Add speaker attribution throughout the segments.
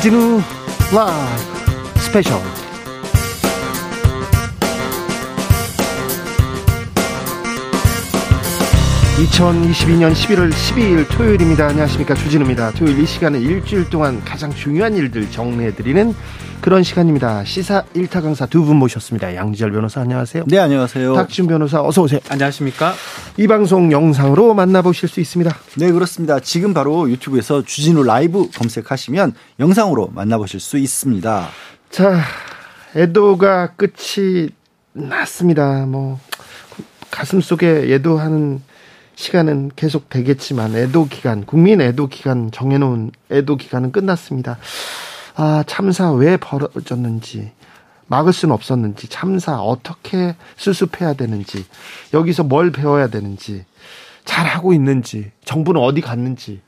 Speaker 1: 주진우 라이브 스페셜 2022년 11월 12일 토요일입니다. 안녕하십니까. 주진우입니다. 토요일 이 시간은 일주일 동안 가장 중요한 일들 정리해드리는 그런 시간입니다. 시사 1타 강사 두 분 모셨습니다. 양지열 변호사 안녕하세요.
Speaker 2: 네, 안녕하세요.
Speaker 1: 탁준 변호사 어서 오세요.
Speaker 3: 안녕하십니까.
Speaker 1: 이 방송 영상으로 만나보실 수 있습니다.
Speaker 2: 네, 그렇습니다. 지금 바로 유튜브에서 주진우 라이브 검색하시면 영상으로 만나보실 수 있습니다.
Speaker 1: 자, 애도가 끝이 났습니다. 뭐 가슴 속에 애도하는 시간은 계속 되겠지만 애도 기간, 국민 애도 기간 정해놓은 애도 기간은 끝났습니다. 아, 참사 왜 벌어졌는지, 막을 수는 없었는지, 참사 어떻게 수습해야 되는지, 여기서 뭘 배워야 되는지, 잘 하고 있는지, 정부는 어디 갔는지,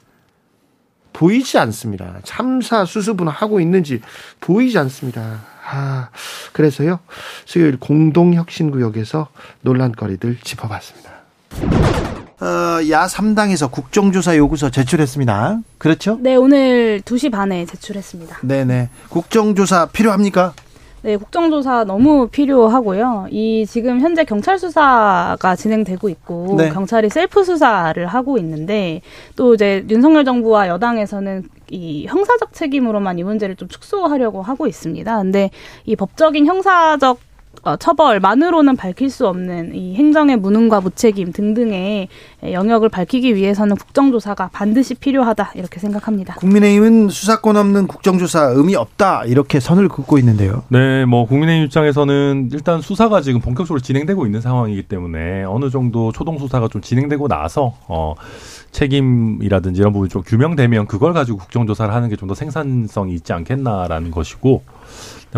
Speaker 1: 보이지 않습니다. 참사 수습은 하고 있는지 보이지 않습니다. 아, 그래서요, 수요일 공동혁신구역에서 논란거리들 짚어봤습니다. 어, 야 3당에서 국정조사 요구서 제출했습니다. 그렇죠?
Speaker 4: 네, 오늘 2시 반에 제출했습니다.
Speaker 1: 네 네. 국정조사 필요합니까?
Speaker 4: 네, 국정조사 너무 필요하고요. 이 지금 현재 경찰 수사가 진행되고 있고
Speaker 1: 네.
Speaker 4: 경찰이 셀프 수사를 하고 있는데 또 이제 윤석열 정부와 여당에서는 이 형사적 책임으로만 이 문제를 좀 축소하려고 하고 있습니다. 근데 이 법적인 형사적 어, 처벌만으로는 밝힐 수 없는 이 행정의 무능과 무책임 등등의 영역을 밝히기 위해서는 국정조사가 반드시 필요하다 이렇게 생각합니다.
Speaker 1: 국민의힘은 수사권 없는 국정조사 의미 없다 이렇게 선을 긋고 있는데요.
Speaker 3: 네, 뭐 국민의힘 입장에서는 일단 수사가 지금 본격적으로 진행되고 있는 상황이기 때문에 어느 정도 초동 수사가 좀 진행되고 나서 어 책임이라든지 이런 부분이 좀 규명되면 그걸 가지고 국정조사를 하는 게 좀 더 생산성이 있지 않겠나라는 것이고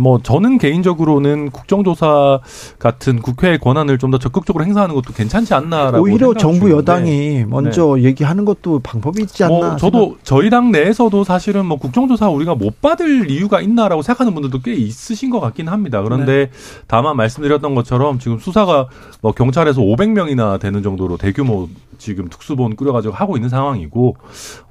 Speaker 3: 뭐 저는 개인적으로는 국정조사 같은 국회의 권한을 좀 더 적극적으로 행사하는 것도 괜찮지 않나라고
Speaker 1: 오히려
Speaker 3: 생각
Speaker 1: 정부
Speaker 3: 중인데
Speaker 1: 여당이 먼저 얘기하는 것도 방법이 있지 않나.
Speaker 3: 뭐 저도 저희 당 내에서도 사실은 뭐 국정조사 우리가 못 받을 이유가 있나라고 생각하는 분들도 꽤 있으신 것 같긴 합니다. 그런데 다만 말씀드렸던 것처럼 지금 수사가 뭐 경찰에서 500명이나 되는 정도로 대규모 지금 특수본 꾸려가지고 하고 있는 상황이고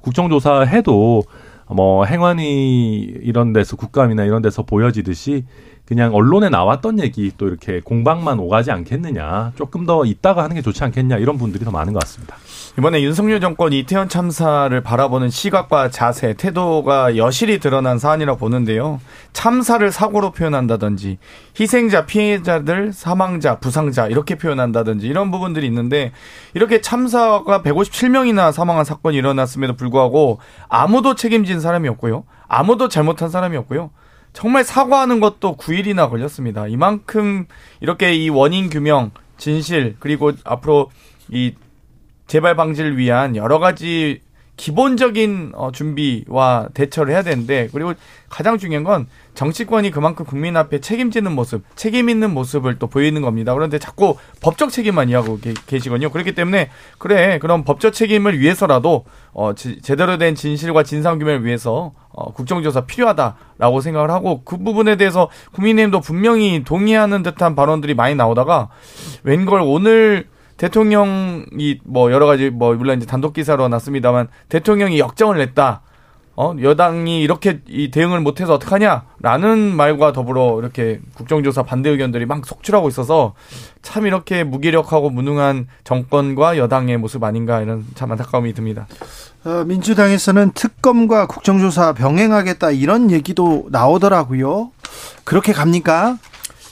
Speaker 3: 국정조사 해도 뭐 행안위 이런 데서 국감이나 이런 데서 보여지듯이 그냥 언론에 나왔던 얘기 또 이렇게 공방만 오가지 않겠느냐 조금 더 있다가 하는 게 좋지 않겠냐 이런 분들이 더 많은 것 같습니다.
Speaker 5: 이번에 윤석열 정권 이태원 참사를 바라보는 시각과 자세, 태도가 여실히 드러난 사안이라 보는데요. 참사를 사고로 표현한다든지 희생자, 피해자들, 사망자, 부상자 이렇게 표현한다든지 이런 부분들이 있는데 이렇게 참사가 157명이나 사망한 사건이 일어났음에도 불구하고 아무도 책임진 사람이 없고요. 아무도 잘못한 사람이 없고요. 정말 사과하는 것도 9일이나 걸렸습니다. 이만큼 이렇게 이 원인 규명, 진실 그리고 앞으로 이 재발 방지를 위한 여러 가지 기본적인 어, 준비와 대처를 해야 되는데 그리고 가장 중요한 건 정치권이 그만큼 국민 앞에 책임지는 모습, 책임 있는 모습을 또 보이는 겁니다. 그런데 자꾸 법적 책임만 이야기하고 계, 계시거든요. 그렇기 때문에 그래 그럼 법적 책임을 위해서라도 어, 지, 제대로 된 진실과 진상 규명을 위해서 어, 국정조사 필요하다라고 생각을 하고 그 부분에 대해서 국민의힘도 분명히 동의하는 듯한 발언들이 많이 나오다가 웬걸 오늘 대통령이 뭐 여러 가지 뭐 물론 이제 단독 기사로 났습니다만 대통령이 역정을 냈다. 어 여당이 이렇게 이 대응을 못해서 어떡하냐라는 말과 더불어 이렇게 국정조사 반대 의견들이 막 속출하고 있어서 참 이렇게 무기력하고 무능한 정권과 여당의 모습 아닌가 이런 참 안타까움이 듭니다.
Speaker 1: 어, 민주당에서는 특검과 국정조사 병행하겠다 이런 얘기도 나오더라고요. 그렇게 갑니까?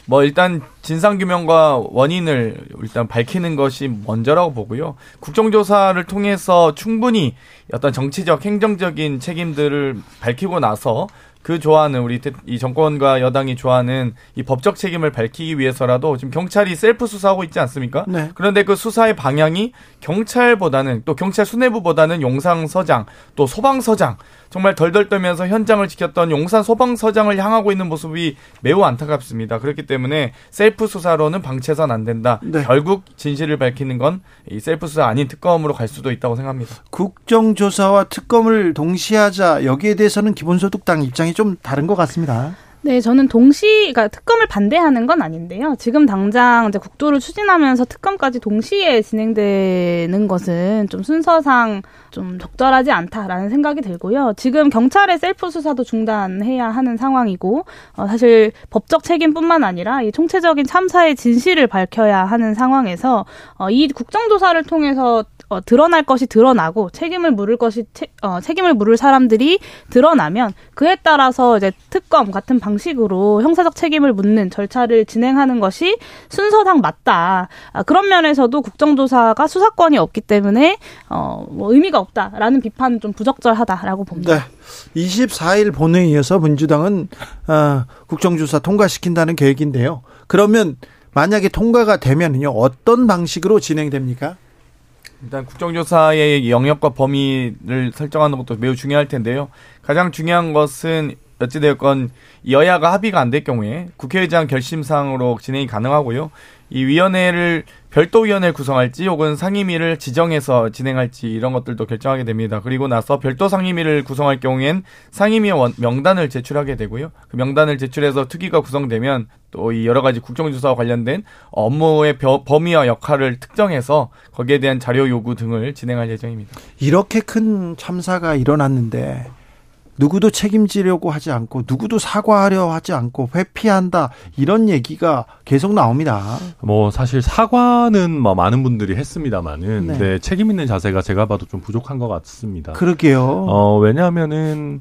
Speaker 5: 뭐 일단 진상 규명과 원인을 일단 밝히는 것이 먼저라고 보고요. 국정조사를 통해서 충분히 어떤 정치적 행정적인 책임들을 밝히고 나서 그 좋아하는 우리 이 정권과 여당이 좋아하는 이 법적 책임을 밝히기 위해서라도 지금 경찰이 셀프 수사하고 있지 않습니까?
Speaker 1: 네.
Speaker 5: 그런데 그 수사의 방향이 경찰보다는 또 경찰 수뇌부보다는 용산서장 또 소방서장 정말 덜덜 떨면서 현장을 지켰던 용산 소방서장을 향하고 있는 모습이 매우 안타깝습니다. 그렇기 때문에 셀프 수사로는 방치해서는 안 된다.
Speaker 1: 네.
Speaker 5: 결국 진실을 밝히는 건 이 셀프 수사 아닌 특검으로 갈 수도 있다고 생각합니다.
Speaker 1: 국정조사와 특검을 동시에 하자 여기에 대해서는 기본소득당 입장이 좀 다른 것 같습니다.
Speaker 4: 네, 저는 동시, 그러니까 특검을 반대하는 건 아닌데요. 지금 당장 이제 국도를 추진하면서 특검까지 동시에 진행되는 것은 좀 순서상 좀 적절하지 않다라는 생각이 들고요. 지금 경찰의 셀프 수사도 중단해야 하는 상황이고, 어, 사실 법적 책임뿐만 아니라 이 총체적인 참사의 진실을 밝혀야 하는 상황에서 어, 이 국정조사를 통해서 어, 드러날 것이 드러나고 책임을 물을 것이 체, 어, 책임을 물을 사람들이 드러나면 그에 따라서 이제 특검 같은 방식으로 형사적 책임을 묻는 절차를 진행하는 것이 순서상 맞다. 아, 그런 면에서도 국정조사가 수사권이 없기 때문에 어, 뭐 의미가 없다라는 비판은 좀 부적절하다라고 봅니다.
Speaker 1: 네. 24일 본회의에서 민주당은 어, 국정조사 통과시킨다는 계획인데요. 그러면 만약에 통과가 되면요 어떤 방식으로 진행됩니까?
Speaker 5: 일단 국정조사의 영역과 범위를 설정하는 것도 매우 중요할 텐데요. 가장 중요한 것은 어찌되었건 여야가 합의가 안 될 경우에 국회의장 결심사항으로 진행이 가능하고요. 이 위원회를 별도 위원회를 구성할지 혹은 상임위를 지정해서 진행할지 이런 것들도 결정하게 됩니다. 그리고 나서 별도 상임위를 구성할 경우엔 상임위 명단을 제출하게 되고요. 그 명단을 제출해서 특위가 구성되면 또 이 여러 가지 국정조사와 관련된 업무의 범위와 역할을 특정해서 거기에 대한 자료 요구 등을 진행할 예정입니다.
Speaker 1: 이렇게 큰 참사가 일어났는데 누구도 책임지려고 하지 않고 누구도 사과하려 하지 않고 회피한다 이런 얘기가 계속 나옵니다.
Speaker 3: 뭐 사실 사과는 뭐 많은 분들이 했습니다만은 네. 네, 책임 있는 자세가 제가 봐도 좀 부족한 것 같습니다.
Speaker 1: 그러게요.
Speaker 3: 어 왜냐하면은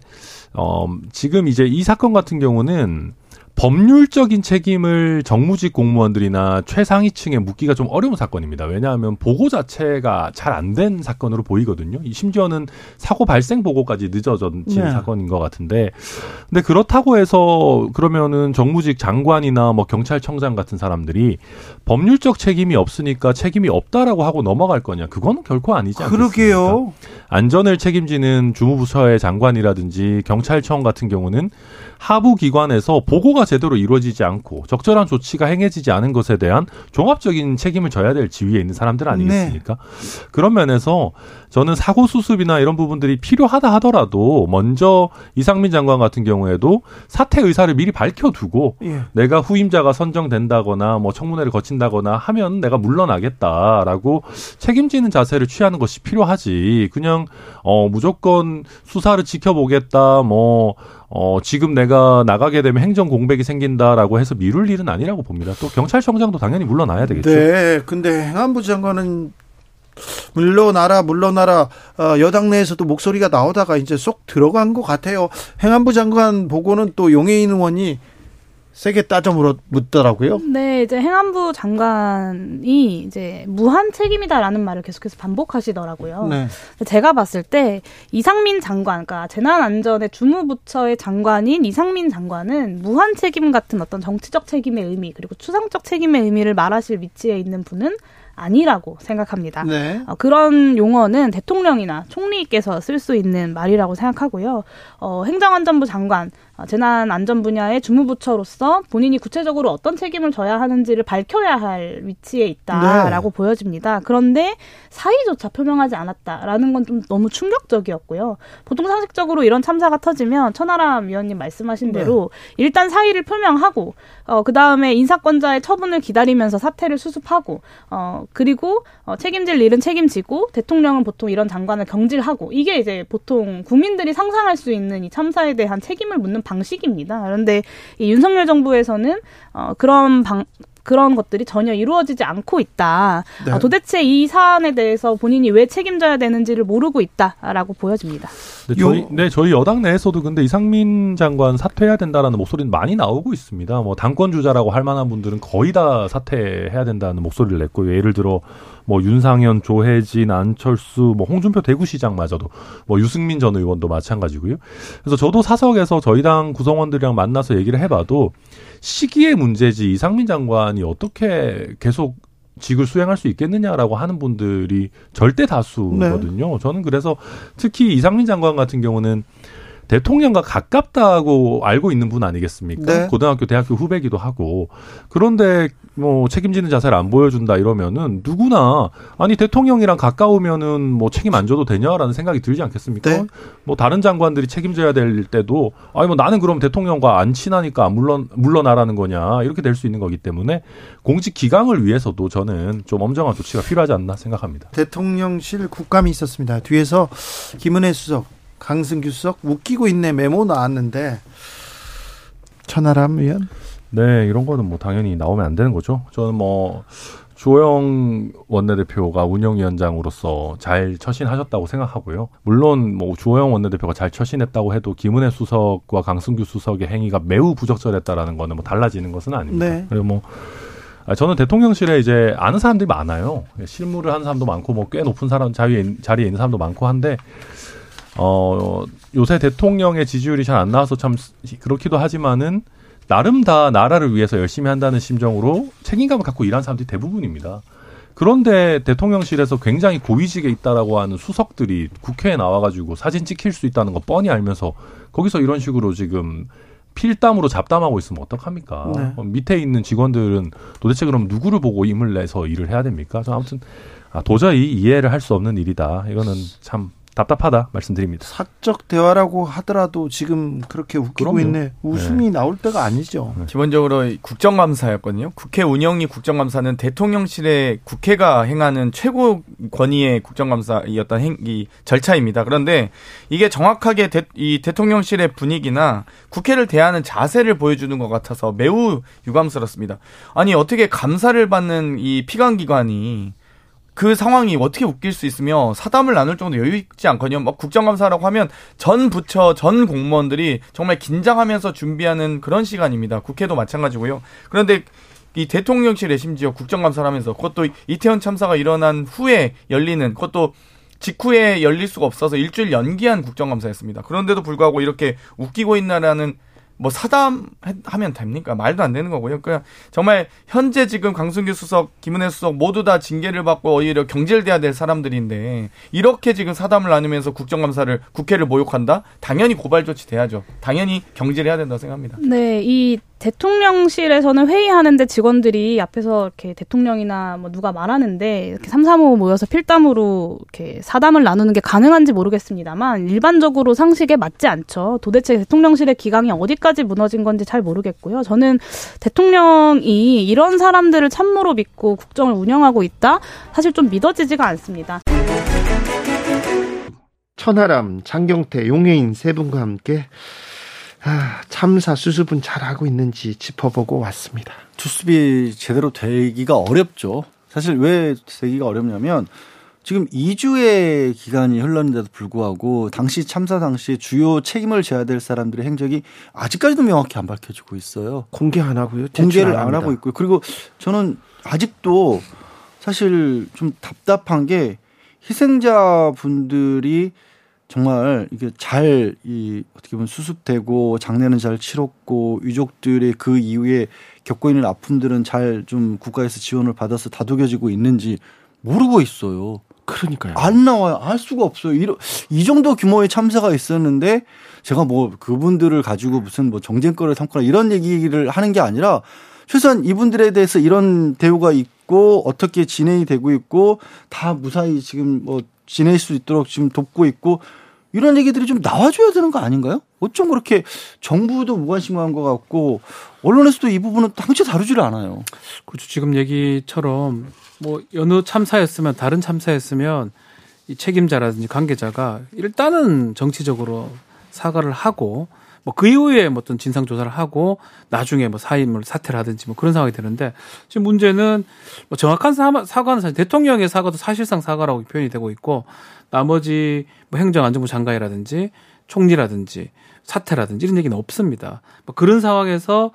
Speaker 3: 어 지금 이제 이 사건 같은 경우는 법률적인 책임을 정무직 공무원들이나 최상위층에 묻기가 좀 어려운 사건입니다. 왜냐하면 보고 자체가 잘 안 된 사건으로 보이거든요. 심지어는 사고 발생 보고까지 늦어진 네. 사건인 것 같은데, 근데 그렇다고 해서 그러면은 정무직 장관이나 뭐 경찰청장 같은 사람들이 법률적 책임이 없으니까 책임이 없다라고 하고 넘어갈 거냐? 그거는 결코 아니지 않겠습니까? 그러게요. 안전을 책임지는 주무부처의 장관이라든지 경찰청 같은 경우는 하부 기관에서 보고가 제대로 이루어지지 않고 적절한 조치가 행해지지 않은 것에 대한 종합적인 책임을 져야 될 지위에 있는 사람들 아니겠습니까? 네. 그런 면에서 저는 사고 수습이나 이런 부분들이 필요하다 하더라도 먼저 이상민 장관 같은 경우에도 사퇴 의사를 미리 밝혀두고 예. 내가 후임자가 선정된다거나 뭐 청문회를 거친다거나 하면 내가 물러나겠다라고 책임지는 자세를 취하는 것이 필요하지. 그냥 어 무조건 수사를 지켜보겠다 뭐 어, 지금 내가 나가게 되면 행정 공백이 생긴다라고 해서 미룰 일은 아니라고 봅니다. 또 경찰청장도 당연히 물러나야 되겠죠.
Speaker 1: 네. 근데 행안부 장관은 물러나라 물러나라 어, 여당 내에서도 목소리가 나오다가 이제 쏙 들어간 것 같아요. 행안부 장관 보고는 또 용해인 의원이 세게 따져 물어, 묻더라고요.
Speaker 4: 네, 이제 행안부 장관이 이제 무한 책임이다라는 말을 계속해서 반복하시더라고요. 네. 제가 봤을 때 이상민 장관, 그러니까 재난안전의 주무부처의 장관인 이상민 장관은 무한 책임 같은 어떤 정치적 책임의 의미 그리고 추상적 책임의 의미를 말하실 위치에 있는 분은 아니라고 생각합니다. 네. 어, 그런 용어는 대통령이나 총리께서 쓸 수 있는 말이라고 생각하고요. 어, 행정안전부 장관, 어, 재난 안전 분야의 주무부처로서 본인이 구체적으로 어떤 책임을 져야 하는지를 밝혀야 할 위치에 있다라고 네. 보여집니다. 그런데 사의조차 표명하지 않았다라는 건 좀 너무 충격적이었고요. 보통 상식적으로 이런 참사가 터지면 천하람 위원님 말씀하신 네. 대로 네. 일단 사의를 표명하고 어, 그 다음에 인사권자의 처분을 기다리면서 사태를 수습하고 어, 그리고 어, 책임질 일은 책임지고 대통령은 보통 이런 장관을 경질하고 이게 이제 보통 국민들이 상상할 수 있는 이 참사에 대한 책임을 묻는 방식입니다. 그런데 이 윤석열 정부에서는 어, 그런 방, 그런 것들이 전혀 이루어지지 않고 있다. 네. 어, 도대체 이 사안에 대해서 본인이 왜 책임져야 되는지를 모르고 있다라고 보여집니다.
Speaker 3: 네, 저희, 네, 저희 여당 내에서도 근데 이상민 장관 사퇴해야 된다라는 목소리는 많이 나오고 있습니다. 뭐 당권 주자라고 할 만한 분들은 거의 다 사퇴해야 된다는 목소리를 냈고 예를 들어 뭐 윤상현, 조혜진, 안철수, 뭐 홍준표 대구시장마저도 뭐 유승민 전 의원도 마찬가지고요. 그래서 저도 사석에서 저희 당 구성원들이랑 만나서 얘기를 해봐도 시기의 문제지 이상민 장관이 어떻게 계속 직을 수행할 수 있겠느냐라고 하는 분들이 절대 다수거든요. 네. 저는 그래서 특히 이상민 장관 같은 경우는 대통령과 가깝다고 알고 있는 분 아니겠습니까?
Speaker 1: 네.
Speaker 3: 고등학교, 대학교 후배기도 하고 그런데 뭐 책임지는 자세를 안 보여준다 이러면은 누구나 아니 대통령이랑 가까우면은 뭐 책임 안 져도 되냐라는 생각이 들지 않겠습니까?
Speaker 1: 네.
Speaker 3: 뭐 다른 장관들이 책임져야 될 때도 아니 뭐 나는 그럼 대통령과 안 친하니까 안 물론 물러나라는 거냐 이렇게 될 수 있는 거기 때문에 공직 기강을 위해서도 저는 좀 엄정한 조치가 필요하지 않나 생각합니다.
Speaker 1: 대통령실 국감이 있었습니다. 뒤에서 김은혜 수석, 강승규 수석 웃기고 있네 메모 나왔는데 천하람 의원
Speaker 3: 네, 이런 거는 뭐 당연히 나오면 안 되는 거죠. 저는 뭐 주호영 원내대표가 운영위원장으로서 잘 처신하셨다고 생각하고요. 물론 뭐 주호영 원내대표가 잘 처신했다고 해도 김은혜 수석과 강승규 수석의 행위가 매우 부적절했다라는 거는 뭐 달라지는 것은 아닙니다.
Speaker 1: 네.
Speaker 3: 그리고 뭐 아, 저는 대통령실에 이제 아는 사람들이 많아요. 실무를 하는 사람도 많고 뭐 꽤 높은 사람 자리에 있는 사람도 많고 한데 어 요새 대통령의 지지율이 잘 안 나와서 참 그렇기도 하지만은 나름 다 나라를 위해서 열심히 한다는 심정으로 책임감을 갖고 일하는 사람들이 대부분입니다. 그런데 대통령실에서 굉장히 고위직에 있다라고 하는 수석들이 국회에 나와가지고 사진 찍힐 수 있다는 거 뻔히 알면서 거기서 이런 식으로 지금 필담으로 잡담하고 있으면 어떡합니까?
Speaker 1: 네.
Speaker 3: 어, 밑에 있는 직원들은 도대체 그럼 누구를 보고 힘을 내서 일을 해야 됩니까? 저 아무튼 아, 도저히 이해를 할 수 없는 일이다. 이거는 참 답답하다 말씀드립니다.
Speaker 1: 사적 대화라고 하더라도 지금 그렇게 웃기고
Speaker 3: 그럼요.
Speaker 1: 있네 웃음이 나올 때가 아니죠.
Speaker 5: 기본적으로 국정감사였거든요. 국회 운영위 국정감사는 대통령실의 국회가 행하는 최고 권위의 국정감사였던 행, 이 절차입니다. 그런데 이게 정확하게 대, 이 대통령실의 분위기나 국회를 대하는 자세를 보여주는 것 같아서 매우 유감스럽습니다. 아니 어떻게 감사를 받는 이 피감기관이 그 상황이 어떻게 웃길 수 있으며 사담을 나눌 정도 여유 있지 않거든요. 막 국정감사라고 하면 전 부처 전 공무원들이 정말 긴장하면서 준비하는 그런 시간입니다. 국회도 마찬가지고요. 그런데 이 대통령실에 심지어 국정감사를 하면서 그것도 이태원 참사가 일어난 후에 열리는 그것도 직후에 열릴 수가 없어서 일주일 연기한 국정감사였습니다. 그런데도 불구하고 이렇게 웃기고 있나라는 뭐 사담하면 됩니까? 말도 안 되는 거고요. 그러니까 정말 현재 지금 강승규 수석, 김은혜 수석 모두 다 징계를 받고 오히려 경질돼야 될 사람들인데 이렇게 지금 사담을 나누면서 국정감사를 국회를 모욕한다? 당연히 고발 조치 돼야죠. 당연히 경질해야 된다고 생각합니다.
Speaker 4: 네, 이 대통령실에서는 회의하는데 직원들이 앞에서 이렇게 대통령이나 뭐 누가 말하는데 이렇게 삼삼오오 모여서 필담으로 이렇게 사담을 나누는 게 가능한지 모르겠습니다만 일반적으로 상식에 맞지 않죠. 도대체 대통령실의 기강이 어디까지 무너진 건지 잘 모르겠고요. 저는 대통령이 이런 사람들을 참모로 믿고 국정을 운영하고 있다? 사실 좀 믿어지지가 않습니다.
Speaker 1: 천하람, 장경태, 용해인 세 분과 함께 아, 참사 수습은 잘하고 있는지 짚어보고 왔습니다.
Speaker 2: 투습이 제대로 되기가 어렵죠. 사실 왜 되기가 어렵냐면 지금 2주의 기간이 흘렀는데도 불구하고 당시 참사 당시 주요 책임을 져야 될 사람들의 행적이 아직까지도 명확히 안 밝혀지고 있어요.
Speaker 1: 공개 안 하고요.
Speaker 2: 공개를 안
Speaker 1: 합니다.
Speaker 2: 하고 있고요. 그리고 저는 아직도 사실 좀 답답한 게 희생자 분들이 정말 이게 잘 이 어떻게 보면 수습되고 장례는 잘 치렀고 유족들의 그 이후에 겪고 있는 아픔들은 잘 좀 국가에서 지원을 받아서 다독여지고 있는지 모르고 있어요.
Speaker 1: 그러니까요.
Speaker 2: 안 나와요. 알 수가 없어요. 이러, 이 정도 규모의 참사가 있었는데 제가 뭐 그분들을 가지고 무슨 뭐 정쟁거를 삼거나 이런 얘기를 하는 게 아니라 최소한 이분들에 대해서 이런 대우가 있고 어떻게 진행이 되고 있고 다 무사히 지금 뭐 지낼 수 있도록 지금 돕고 있고 이런 얘기들이 좀 나와줘야 되는 거 아닌가요? 어쩜 그렇게 정부도 무관심한 것 같고 언론에서도 이 부분은 당최 다루지를 않아요.
Speaker 6: 그렇죠. 지금 얘기처럼 뭐 어느 참사였으면 다른 참사였으면 이 책임자라든지 관계자가 일단은 정치적으로 사과를 하고 뭐 그 이후에 뭐 어떤 진상 조사를 하고 나중에 뭐 사임을 사퇴를 하든지 뭐 그런 상황이 되는데 지금 문제는 뭐 정확한 사- 사과는 사실 대통령의 사과도 사실상 사과라고 표현이 되고 있고 나머지 뭐 행정안전부 장관이라든지 총리라든지 사퇴라든지 이런 얘기는 없습니다. 뭐 그런 상황에서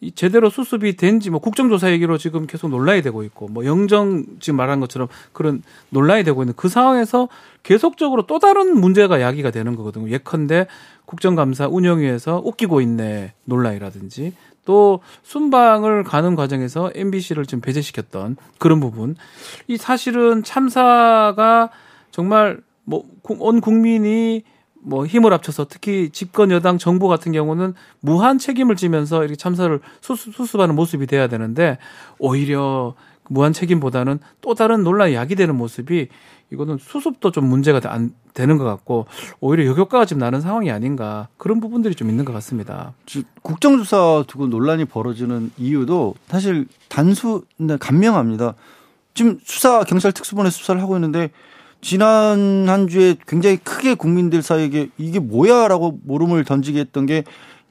Speaker 6: 이 제대로 수습이 된지 뭐 국정조사 얘기로 지금 계속 논란이 되고 있고 뭐 영정 지금 말한 것처럼 그런 논란이 되고 있는 그 상황에서 계속적으로 또 다른 문제가 야기가 되는 거거든요. 예컨대 국정감사 운영위에서 웃기고 있네 논란이라든지 또 순방을 가는 과정에서 MBC를 좀 배제시켰던 그런 부분. 이 사실은 참사가 정말 뭐 온 국민이 뭐 힘을 합쳐서 특히 집권 여당 정부 같은 경우는 무한 책임을 지면서 이렇게 참사를 수습, 수습하는 모습이 돼야 되는데 오히려 무한 책임보다는 또 다른 논란이 야기되는 모습이 이거는 수습도 좀 문제가 안 되는 것 같고 오히려 역효과가 지금 나는 상황이 아닌가 그런 부분들이 좀 있는 것 같습니다.
Speaker 2: 국정조사 두고 논란이 벌어지는 이유도 사실 단수 간명합니다. 지금 수사 경찰 특수본에 수사를 하고 있는데 지난 한 주에 굉장히 크게 국민들 사이에 이게 뭐야라고 물음을 던지게 했던 게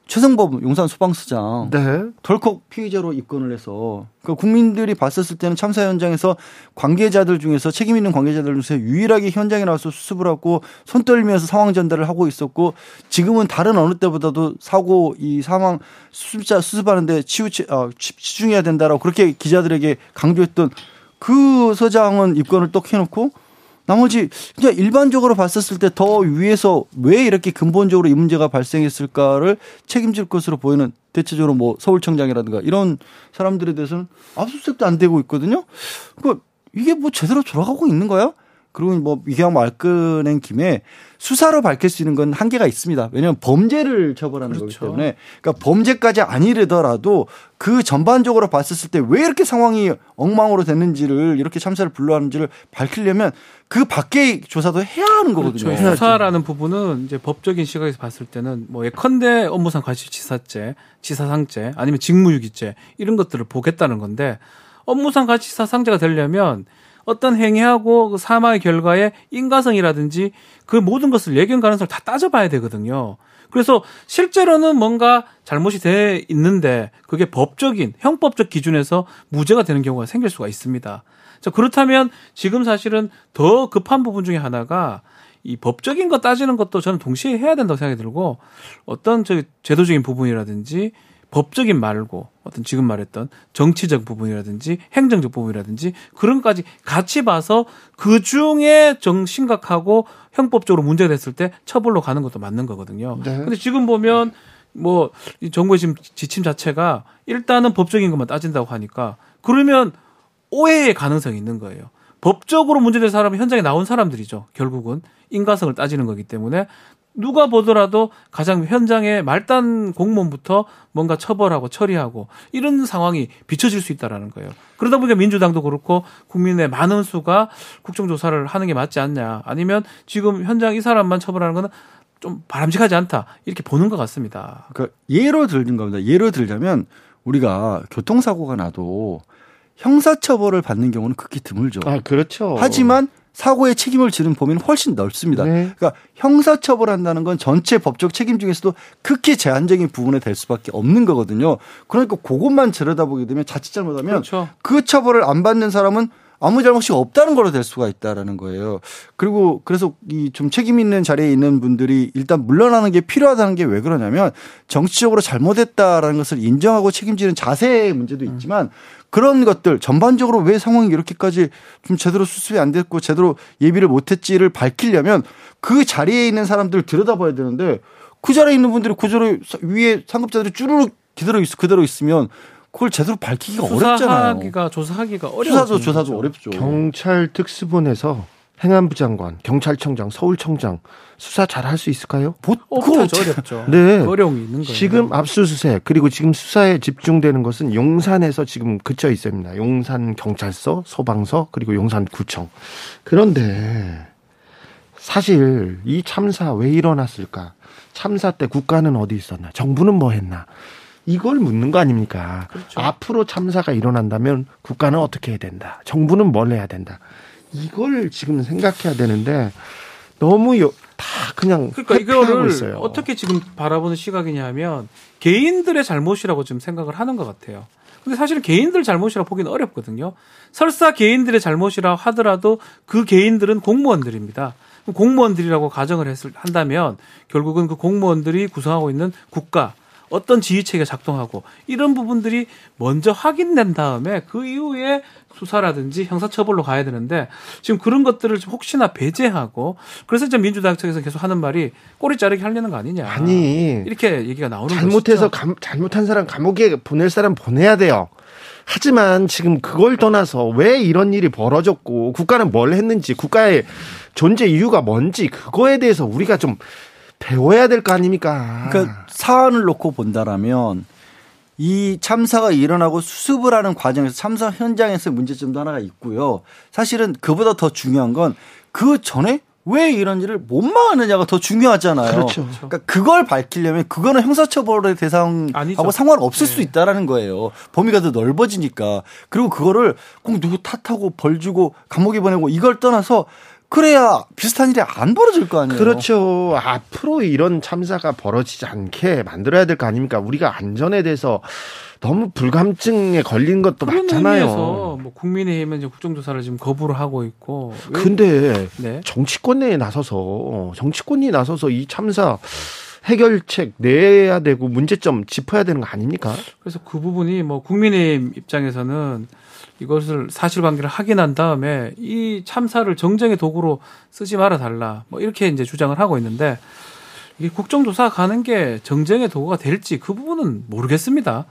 Speaker 2: 최승범 용산 소방서장
Speaker 1: 네.
Speaker 2: 덜컥 피의자로 입건을 해서 그 국민들이 봤었을 때는 참사 현장에서 관계자들 중에서 책임 있는 관계자들 중에서 유일하게 현장에 나와서 수습을 하고 손 떨면서 상황 전달을 하고 있었고 지금은 다른 어느 때보다도 사고 이 사망 수습자 수습하는데 치우 어, 치중해야 된다라고 그렇게 기자들에게 강조했던 그 서장은 입건을 떡 해놓고 나머지 그냥 일반적으로 봤었을 때 더 위에서 왜 이렇게 근본적으로 이 문제가 발생했을까를 책임질 것으로 보이는 대체적으로 뭐 서울청장이라든가 이런 사람들에 대해서는 압수수색도 안 되고 있거든요. 그 이게 뭐 제대로 돌아가고 있는 거야? 그리고 뭐 이게 말 꺼낸 김에 수사로 밝힐 수 있는 건 한계가 있습니다. 왜냐하면 범죄를 처벌하는 그렇죠. 거기 때문에 그러니까 범죄까지 아니더라도 그 전반적으로 봤었을 때 왜 이렇게 상황이 엉망으로 됐는지를 이렇게 참사를 불러하는지를 밝히려면 그 밖에 조사도 해야 하는 거거든요.
Speaker 6: 그렇죠. 수사라는 부분은 이제 법적인 시각에서 봤을 때는 뭐 예컨대 업무상 과실치사죄, 치사상죄 아니면 직무유기죄 이런 것들을 보겠다는 건데 업무상 과실치사상죄가 되려면 어떤 행위하고 그 사망의 결과에 인과성이라든지 그 모든 것을 예견 가능성을 다 따져봐야 되거든요. 그래서 실제로는 뭔가 잘못이 돼 있는데 그게 법적인 형법적 기준에서 무죄가 되는 경우가 생길 수가 있습니다. 자, 그렇다면 지금 사실은 더 급한 부분 중에 하나가 이 법적인 거 따지는 것도 저는 동시에 해야 된다고 생각이 들고 어떤 저 제도적인 부분이라든지 법적인 말고 어떤 지금 말했던 정치적 부분이라든지 행정적 부분이라든지 그런 것까지 같이 봐서 그 중에 정 심각하고 형법적으로 문제가 됐을 때 처벌로 가는 것도 맞는 거거든요. 네. 근데 지금 보면 뭐 정부의 지금 지침 자체가 일단은 법적인 것만 따진다고 하니까 그러면 오해의 가능성이 있는 거예요. 법적으로 문제된 사람은 현장에 나온 사람들이죠. 결국은 인과성을 따지는 거기 때문에 누가 보더라도 가장 현장의 말단 공무원부터 뭔가 처벌하고 처리하고 이런 상황이 비춰질 수 있다라는 거예요. 그러다 보니까 민주당도 그렇고 국민의 많은 수가 국정조사를 하는 게 맞지 않냐. 아니면 지금 현장 이 사람만 처벌하는 거는 좀 바람직하지 않다. 이렇게 보는 것 같습니다.
Speaker 2: 그 예로 들는 겁니다. 예로 들자면 우리가 교통사고가 나도 형사처벌을 받는 경우는 극히 드물죠.
Speaker 1: 아, 그렇죠.
Speaker 2: 하지만 사고의 책임을 지는 범위는 훨씬 넓습니다. 네. 그러니까 형사처벌한다는 건 전체 법적 책임 중에서도 극히 제한적인 부분에 될 수밖에 없는 거거든요. 그러니까 그것만 들여다보게 되면 자칫 잘못하면 그렇죠. 그 처벌을 안 받는 사람은 아무 잘못이 없다는 걸로 될 수가 있다라는 거예요. 그리고 그래서 이 좀 책임 있는 자리에 있는 분들이 일단 물러나는 게 필요하다는 게 왜 그러냐면 정치적으로 잘못했다라는 것을 인정하고 책임지는 자세의 문제도 있지만 그런 것들 전반적으로 왜 상황이 이렇게까지 좀 제대로 수습이 안 됐고 제대로 예비를 못했지를 밝히려면 그 자리에 있는 사람들 을 들여다봐야 되는데 그 자리에 있는 분들이 그저로 위에 상급자들이 쭈르륵 기다려 있, 그대로 있으면 그걸 제대로 밝히기가 어렵잖아요.
Speaker 6: 조사하기가 어렵죠.
Speaker 2: 수사도 조사도 어렵죠.
Speaker 1: 경찰 특수본에서 행안부 장관, 경찰청장, 서울청장 수사 잘 할 수 있을까요?
Speaker 6: 못하죠. 어렵죠.
Speaker 1: 네.
Speaker 6: 어려움이 있는 거예요.
Speaker 1: 지금 압수수색 그리고 지금 수사에 집중되는 것은 용산에서 지금 그쳐 있습니다. 용산 경찰서, 소방서 그리고 용산구청. 그런데 사실 이 참사 왜 일어났을까? 참사 때 국가는 어디 있었나? 정부는 뭐 했나? 이걸 묻는 거 아닙니까? 그렇죠. 앞으로 참사가 일어난다면 국가는 어떻게 해야 된다? 정부는 뭘 해야 된다? 이걸 지금 생각해야 되는데 너무 요, 다 그냥
Speaker 6: 그러니까 이거를 있어요. 어떻게 지금 바라보는 시각이냐면 개인들의 잘못이라고 좀 생각을 하는 것 같아요. 근데 사실은 개인들 잘못이라 고 보기는 어렵거든요. 설사 개인들의 잘못이라 하더라도 그 개인들은 공무원들입니다. 공무원들이라고 가정을 했을 한다면 결국은 그 공무원들이 구성하고 있는 국가 어떤 지휘 체계가 작동하고 이런 부분들이 먼저 확인된 다음에 그 이후에 수사라든지 형사처벌로 가야 되는데 지금 그런 것들을 혹시나 배제하고 그래서 이제 민주당 측에서 계속 하는 말이 꼬리 자르기 하려는 거 아니냐.
Speaker 1: 아니
Speaker 6: 이렇게 얘기가 나오는
Speaker 1: 잘못해서 감, 잘못한 사람 감옥에 보낼 사람 보내야 돼요. 하지만 지금 그걸 떠나서 왜 이런 일이 벌어졌고 국가는 뭘 했는지 국가의 존재 이유가 뭔지 그거에 대해서 우리가 좀 배워야 될 거 아닙니까?
Speaker 2: 그러니까 사안을 놓고 본다라면 이 참사가 일어나고 수습을 하는 과정에서 참사 현장에서 문제점도 하나가 있고요. 사실은 그보다 더 중요한 건 그 전에 왜 이런 일을 못 막았느냐가 더 중요하잖아요.
Speaker 1: 그렇죠.
Speaker 2: 그러니까 그걸 밝히려면 그거는 형사처벌의 대상하고
Speaker 6: 아니죠.
Speaker 2: 상관없을
Speaker 6: 네.
Speaker 2: 수 있다라는 거예요. 범위가 더 넓어지니까. 그리고 그거를 꼭 누구 탓하고 벌 주고 감옥에 보내고 이걸 떠나서 그래야 비슷한 일이 안 벌어질 거 아니에요.
Speaker 1: 그렇죠. 앞으로 이런 참사가 벌어지지 않게 만들어야 될 거 아닙니까? 우리가 안전에 대해서 너무 불감증에 걸린 것도 맞잖아요.
Speaker 6: 의미에서 뭐 국민의힘은 이제 국정조사를 지금 거부를 하고 있고. 왜-
Speaker 1: 근데
Speaker 6: 네.
Speaker 1: 정치권에 나서서 정치권이 나서서 이 참사 해결책 내야 되고 문제점 짚어야 되는 거 아닙니까?
Speaker 6: 그래서 그 부분이 뭐 국민의힘 입장에서는 이것을 사실관계를 확인한 다음에 이 참사를 정쟁의 도구로 쓰지 말아 달라 뭐 이렇게 이제 주장을 하고 있는데 이게 국정조사 가는 게 정쟁의 도구가 될지 그 부분은 모르겠습니다.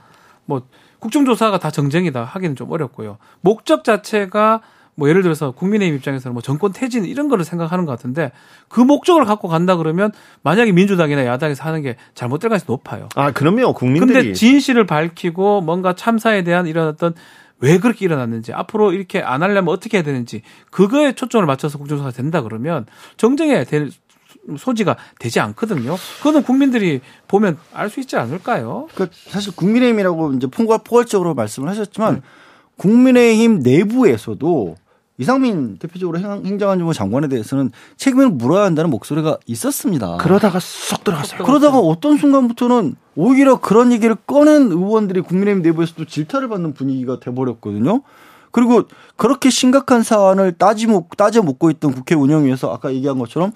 Speaker 6: 뭐 국정조사가 다 정쟁이다 하기는 좀 어렵고요. 목적 자체가 뭐 예를 들어서 국민의힘 입장에서는 뭐 정권 퇴진 이런 거를 생각하는 것 같은데 그 목적을 갖고 간다 그러면 만약에 민주당이나 야당에서 하는 게 잘못될 가능성이 높아요.
Speaker 1: 아, 그러면 국민들이
Speaker 6: 근데 진실을 밝히고 뭔가 참사에 대한 이런 어떤 왜 그렇게 일어났는지 앞으로 이렇게 안 하려면 어떻게 해야 되는지 그거에 초점을 맞춰서 국정조사가 된다 그러면 정쟁에 될 소지가 되지 않거든요. 그거는 국민들이 보면 알 수 있지 않을까요?
Speaker 2: 그 사실 국민의힘이라고 이제 포괄 포괄적으로 말씀을 하셨지만 국민의힘 내부에서도 이상민 대표적으로 행- 행정안전부 장관에 대해서는 책임을 물어야 한다는 목소리가 있었습니다.
Speaker 1: 그러다가 쏙 들어갔어요.
Speaker 2: 그러다가 어떤 순간부터는 오히려 그런 얘기를 꺼낸 의원들이 국민의힘 내부에서도 질타를 받는 분위기가 돼버렸거든요. 그리고 그렇게 심각한 사안을 따지고 따져 묻고 있던 국회 운영위에서 아까 얘기한 것처럼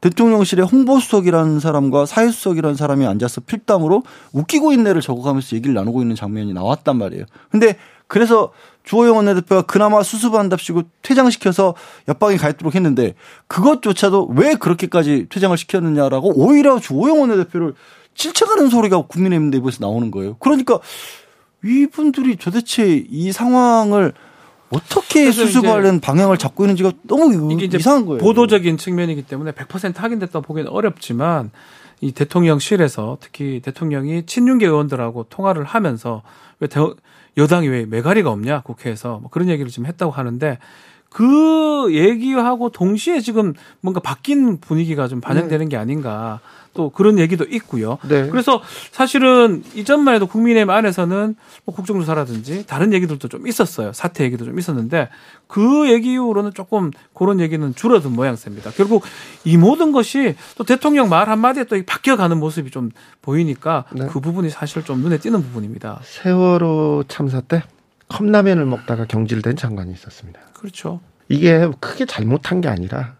Speaker 2: 대통령실에 홍보수석이라는 사람과 사회수석이라는 사람이 앉아서 필담으로 웃기고 있네를 적어가면서 얘기를 나누고 있는 장면이 나왔단 말이에요. 근데 그래서 주호영 원내대표가 그나마 수습한답시고 퇴장시켜서 옆방에 가 있도록 했는데 그것조차도 왜 그렇게까지 퇴장을 시켰느냐라고 오히려 주호영 원내대표를 질책하는 소리가 국민의힘 내부에서 나오는 거예요. 그러니까 이분들이 도대체 이 상황을 어떻게
Speaker 6: 그래서
Speaker 2: 수습하려는 방향을 잡고 있는지가 너무 이상한 거예요.
Speaker 6: 보도적인 측면이기 때문에 100% 확인됐다 보기는 어렵지만 이 대통령실에서 특히 대통령이 친윤계 의원들하고 통화를 하면서 왜 대- 여당이 왜 메가리가 없냐? 국회에서 뭐 그런 얘기를 지금 했다고 하는데 그 얘기하고 동시에 지금 뭔가 바뀐 분위기가 좀 반영되는 게 아닌가 또 그런 얘기도 있고요.
Speaker 1: 네.
Speaker 6: 그래서 사실은 이전만 해도 국민의힘 안에서는 뭐 국정조사라든지 다른 얘기들도 좀 있었어요. 사태 얘기도 좀 있었는데 그 얘기 이후로는 조금 그런 얘기는 줄어든 모양새입니다. 결국 이 모든 것이 또 대통령 말 한마디에 또 바뀌어가는 모습이 좀 보이니까
Speaker 1: 네.
Speaker 6: 그 부분이 사실 좀 눈에 띄는 부분입니다.
Speaker 1: 세월호 참사 때 컵라면을 먹다가 경질된 장관이 있었습니다.
Speaker 6: 그렇죠.
Speaker 1: 이게 크게 잘못한 게 아니라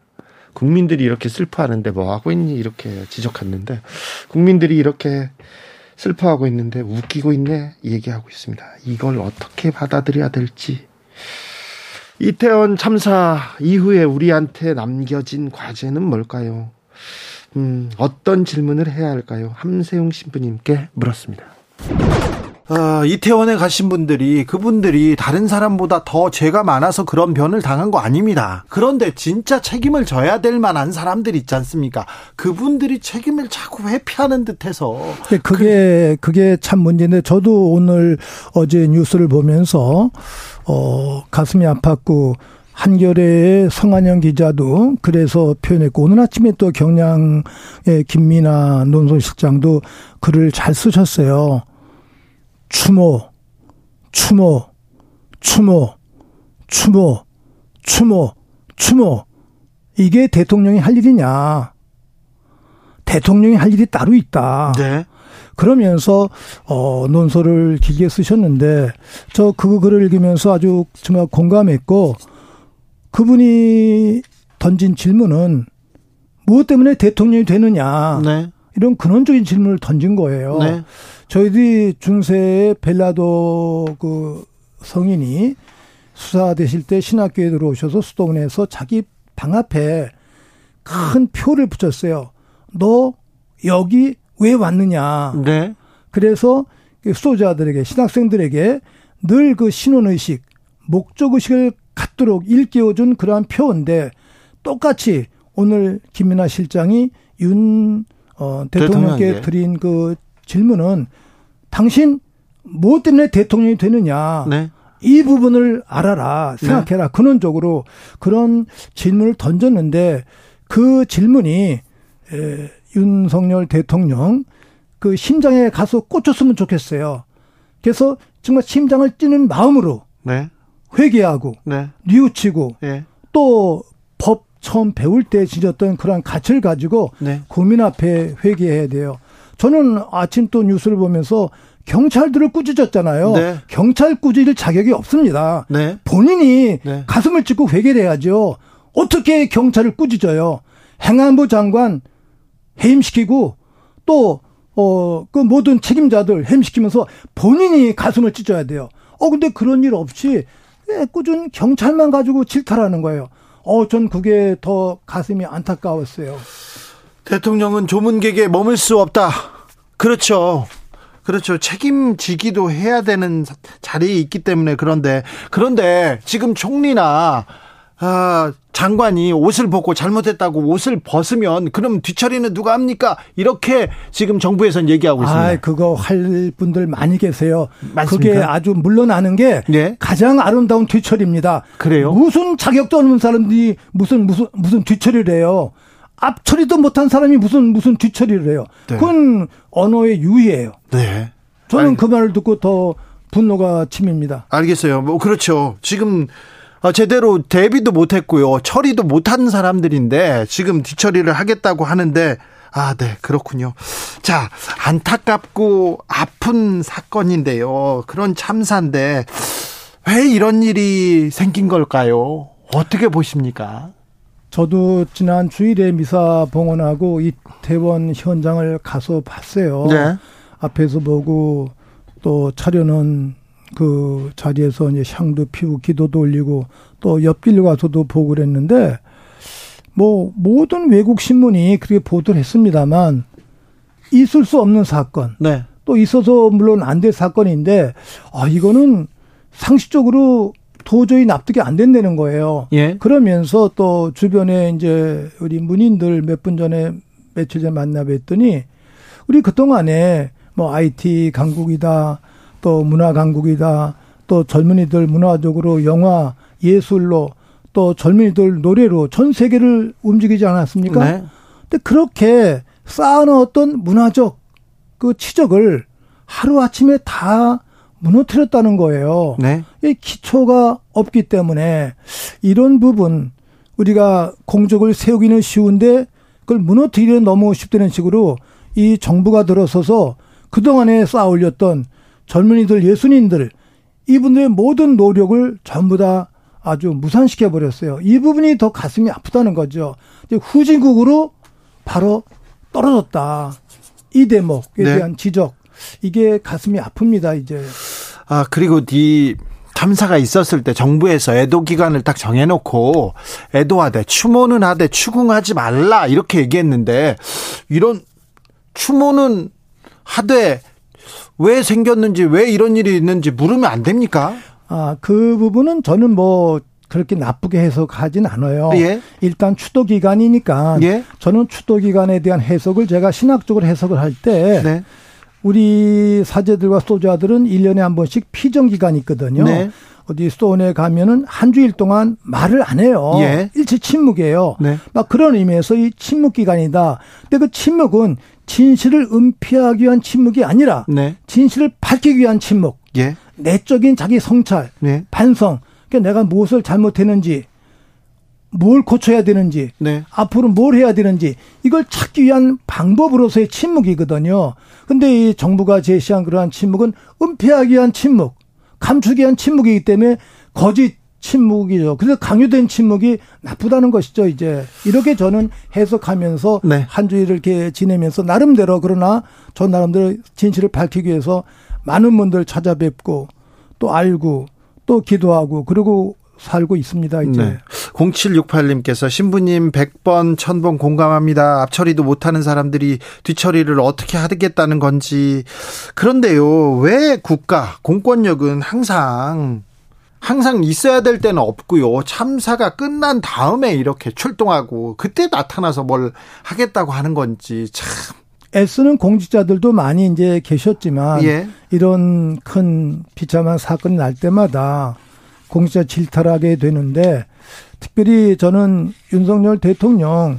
Speaker 1: 국민들이 이렇게 슬퍼하는데 뭐 하고 있니 이렇게 지적했는데 국민들이 이렇게 슬퍼하고 있는데 웃기고 있네 얘기하고 있습니다. 이걸 어떻게 받아들여야 될지 이태원 참사 이후에 우리한테 남겨진 과제는 뭘까요? 음, 어떤 질문을 해야 할까요? 함세웅 신부님께 물었습니다.
Speaker 7: 어, 이태원에 가신 분들이 그분들이 다른 사람보다 더 죄가 많아서 그런 변을 당한 거 아닙니다. 그런데 진짜 책임을 져야 될 만한 사람들 있지 않습니까? 그분들이 책임을 자꾸 회피하는 듯해서
Speaker 8: 네, 그게 그게 참 문제인데 저도 오늘 어제 뉴스를 보면서 어 가슴이 아팠고 한겨레의 성한영 기자도 그래서 표현했고 오늘 아침에 또 경량의 김민아 논설실장도 글을 잘 쓰셨어요. 추모, 추모, 추모, 추모, 추모, 추모. 이게 대통령이 할 일이냐. 대통령이 할 일이 따로 있다.
Speaker 7: 네.
Speaker 8: 그러면서 어 논설을 길게 쓰셨는데 저 그 글을 읽으면서 아주 정말 공감했고 그분이 던진 질문은 무엇 때문에 대통령이 되느냐
Speaker 7: 네.
Speaker 8: 이런 근원적인 질문을 던진 거예요.
Speaker 7: 네.
Speaker 8: 저희들이 중세의 벨라도 그 성인이 수사되실 때 신학교에 들어오셔서 수도원에서 자기 방 앞에 큰 표를 붙였어요. 너 여기 왜 왔느냐.
Speaker 7: 네.
Speaker 8: 그래서 그 수도자들에게 신학생들에게 늘 그 신원의식, 목적의식을 갖도록 일깨워준 그러한 표인데 똑같이 오늘 김민아 실장이 윤 어, 대통령께. 드린 그 질문은 당신 뭐 때문에 대통령이 되느냐.
Speaker 7: 네.
Speaker 8: 이 부분을 알아라. 생각해라. 근원적으로 그런 질문을 던졌는데 그 질문이 에, 윤석열 대통령 그 심장에 가서 꽂혔으면 좋겠어요. 그래서 정말 심장을 찌는 마음으로
Speaker 7: 네.
Speaker 8: 회개하고
Speaker 7: 네.
Speaker 8: 뉘우치고
Speaker 7: 예.
Speaker 8: 또법 처음 배울 때 지녔던 그런 가치를 가지고
Speaker 7: 네.
Speaker 8: 국민 앞에 회개해야 돼요. 저는 아침 또 뉴스를 보면서 경찰들을 꾸짖었잖아요.
Speaker 7: 네.
Speaker 8: 경찰 꾸짖을 자격이 없습니다.
Speaker 7: 네.
Speaker 8: 본인이
Speaker 7: 네.
Speaker 8: 가슴을 찢고 회개를 해야죠. 어떻게 경찰을 꾸짖어요? 행안부 장관 해임시키고 또, 어, 그 모든 책임자들 해임시키면서 본인이 가슴을 찢어야 돼요. 어, 근데 그런 일 없이 예, 꾸준 경찰만 가지고 질타하는 거예요. 어, 전 그게 더 가슴이 안타까웠어요.
Speaker 7: 대통령은 조문객에 머물 수 없다. 그렇죠. 그렇죠. 책임지기도 해야 되는 자리에 있기 때문에 그런데 그런데 지금 총리나 아, 장관이 옷을 벗고 잘못했다고 옷을 벗으면 그럼 뒤처리는 누가 합니까? 이렇게 지금 정부에선 얘기하고 있습니다.
Speaker 8: 아, 그거 할 분들 많이 계세요.
Speaker 7: 많습니까?
Speaker 8: 그게 아주 물러나는 게
Speaker 7: 예.
Speaker 8: 가장 아름다운 뒤처리입니다.
Speaker 7: 그래요?
Speaker 8: 무슨 자격도 없는 사람들이 무슨 무슨 무슨 뒤처리를 해요. 앞처리도 못한 사람이 무슨 무슨 뒤처리를 해요.
Speaker 7: 네.
Speaker 8: 그건 언어의 유희예요.
Speaker 7: 네.
Speaker 8: 저는
Speaker 7: 아니.
Speaker 8: 그 말을 듣고 더 분노가 치밉니다.
Speaker 7: 알겠어요. 뭐 그렇죠. 지금 어, 제대로 대비도 못했고요. 처리도 못한 사람들인데 지금 뒤처리를 하겠다고 하는데 아, 네, 그렇군요. 자, 안타깝고 아픈 사건인데요. 그런 참사인데 왜 이런 일이 생긴 걸까요? 어떻게 보십니까?
Speaker 8: 저도 지난 주일에 미사 봉헌하고 이태원 현장을 가서 봤어요.
Speaker 7: 네.
Speaker 8: 앞에서 보고 또 차려놓은 그 자리에서 이제 향도 피우고 기도도 올리고 또 옆길 가서도 보고 그랬는데 뭐 모든 외국 신문이 그렇게 보도를 했습니다만 있을 수 없는 사건
Speaker 7: 네.
Speaker 8: 또 있어서 물론 안 될 사건인데 아 이거는 상식적으로 도저히 납득이 안 된다는 거예요.
Speaker 7: 예.
Speaker 8: 그러면서 또 주변에 이제 우리 문인들 몇 분 전에 며칠 전에 만나 뵀더니 우리 그동안에 뭐 IT 강국이다 또 문화 강국이다 또 젊은이들 문화적으로 영화 예술로 또 젊은이들 노래로 전 세계를 움직이지 않았습니까?
Speaker 7: 네.
Speaker 8: 근데 그렇게 쌓아놓았던 문화적 그 치적을 하루아침에 다 무너뜨렸다는 거예요.
Speaker 7: 네.
Speaker 8: 이 기초가 없기 때문에 이런 부분 우리가 공적을 세우기는 쉬운데 그걸 무너뜨리는 너무 쉽다는 식으로 이 정부가 들어서서 그동안에 쌓아 올렸던 젊은이들 예순인들 이분들의 모든 노력을 전부 다 아주 무산시켜 버렸어요. 이 부분이 더 가슴이 아프다는 거죠. 후진국으로 바로 떨어졌다. 이 대목에
Speaker 7: 네.
Speaker 8: 대한 지적 이게 가슴이 아픕니다. 이제
Speaker 7: 아, 그리고 이 참사가 있었을 때 정부에서 애도 기간을 딱 정해놓고 애도하되 추모는 하되 추궁하지 말라 이렇게 얘기했는데 이런 추모는 하되 왜 생겼는지 왜 이런 일이 있는지 물으면 안 됩니까?
Speaker 8: 아, 그 부분은 저는 뭐 그렇게 나쁘게 해석하진 않아요.
Speaker 7: 예.
Speaker 8: 일단 추도 기간이니까
Speaker 7: 예.
Speaker 8: 저는 추도 기간에 대한 해석을 제가 신학적으로 해석을 할때
Speaker 7: 네.
Speaker 8: 우리 사제들과 소자들은 1년에 한 번씩 피정 기간이 있거든요.
Speaker 7: 네.
Speaker 8: 어디 수원에 가면은 한 주일 동안 말을 안 해요.
Speaker 7: 예.
Speaker 8: 일체 침묵이에요.
Speaker 7: 네.
Speaker 8: 막 그런 의미에서 이 침묵 기간이다. 근데 그 침묵은 진실을 은폐하기 위한 침묵이 아니라
Speaker 7: 네.
Speaker 8: 진실을 밝히기 위한 침묵.
Speaker 7: 예.
Speaker 8: 내적인 자기 성찰,
Speaker 7: 네.
Speaker 8: 반성. 그러니까 내가 무엇을 잘못했는지, 뭘 고쳐야 되는지,
Speaker 7: 네.
Speaker 8: 앞으로 뭘 해야 되는지 이걸 찾기 위한 방법으로서의 침묵이거든요. 근데 이 정부가 제시한 그러한 침묵은 은폐하기 위한 침묵, 감추기 위한 침묵이기 때문에 거짓 침묵이죠. 그래서 강요된 침묵이 나쁘다는 것이죠. 이제 이렇게 저는 해석하면서
Speaker 7: 네.
Speaker 8: 한 주일을 이렇게 지내면서 나름대로 그러나 저 나름대로 진실을 밝히기 위해서 많은 분들 찾아뵙고 또 알고 또 기도하고 그리고 살고 있습니다. 이제.
Speaker 7: 네. 0768님께서 신부님 100번, 1000번 공감합니다. 앞처리도 못하는 사람들이 뒤처리를 어떻게 하겠다는 건지. 그런데요, 왜 국가, 공권력은 항상, 항상 있어야 될 때는 없고요. 참사가 끝난 다음에 이렇게 출동하고, 그때 나타나서 뭘 하겠다고 하는 건지, 참.
Speaker 8: 애쓰는 공직자들도 많이 이제 계셨지만
Speaker 7: 예.
Speaker 8: 이런 큰 비참한 사건이 날 때마다 공직자 질타하게 되는데 특별히 저는 윤석열 대통령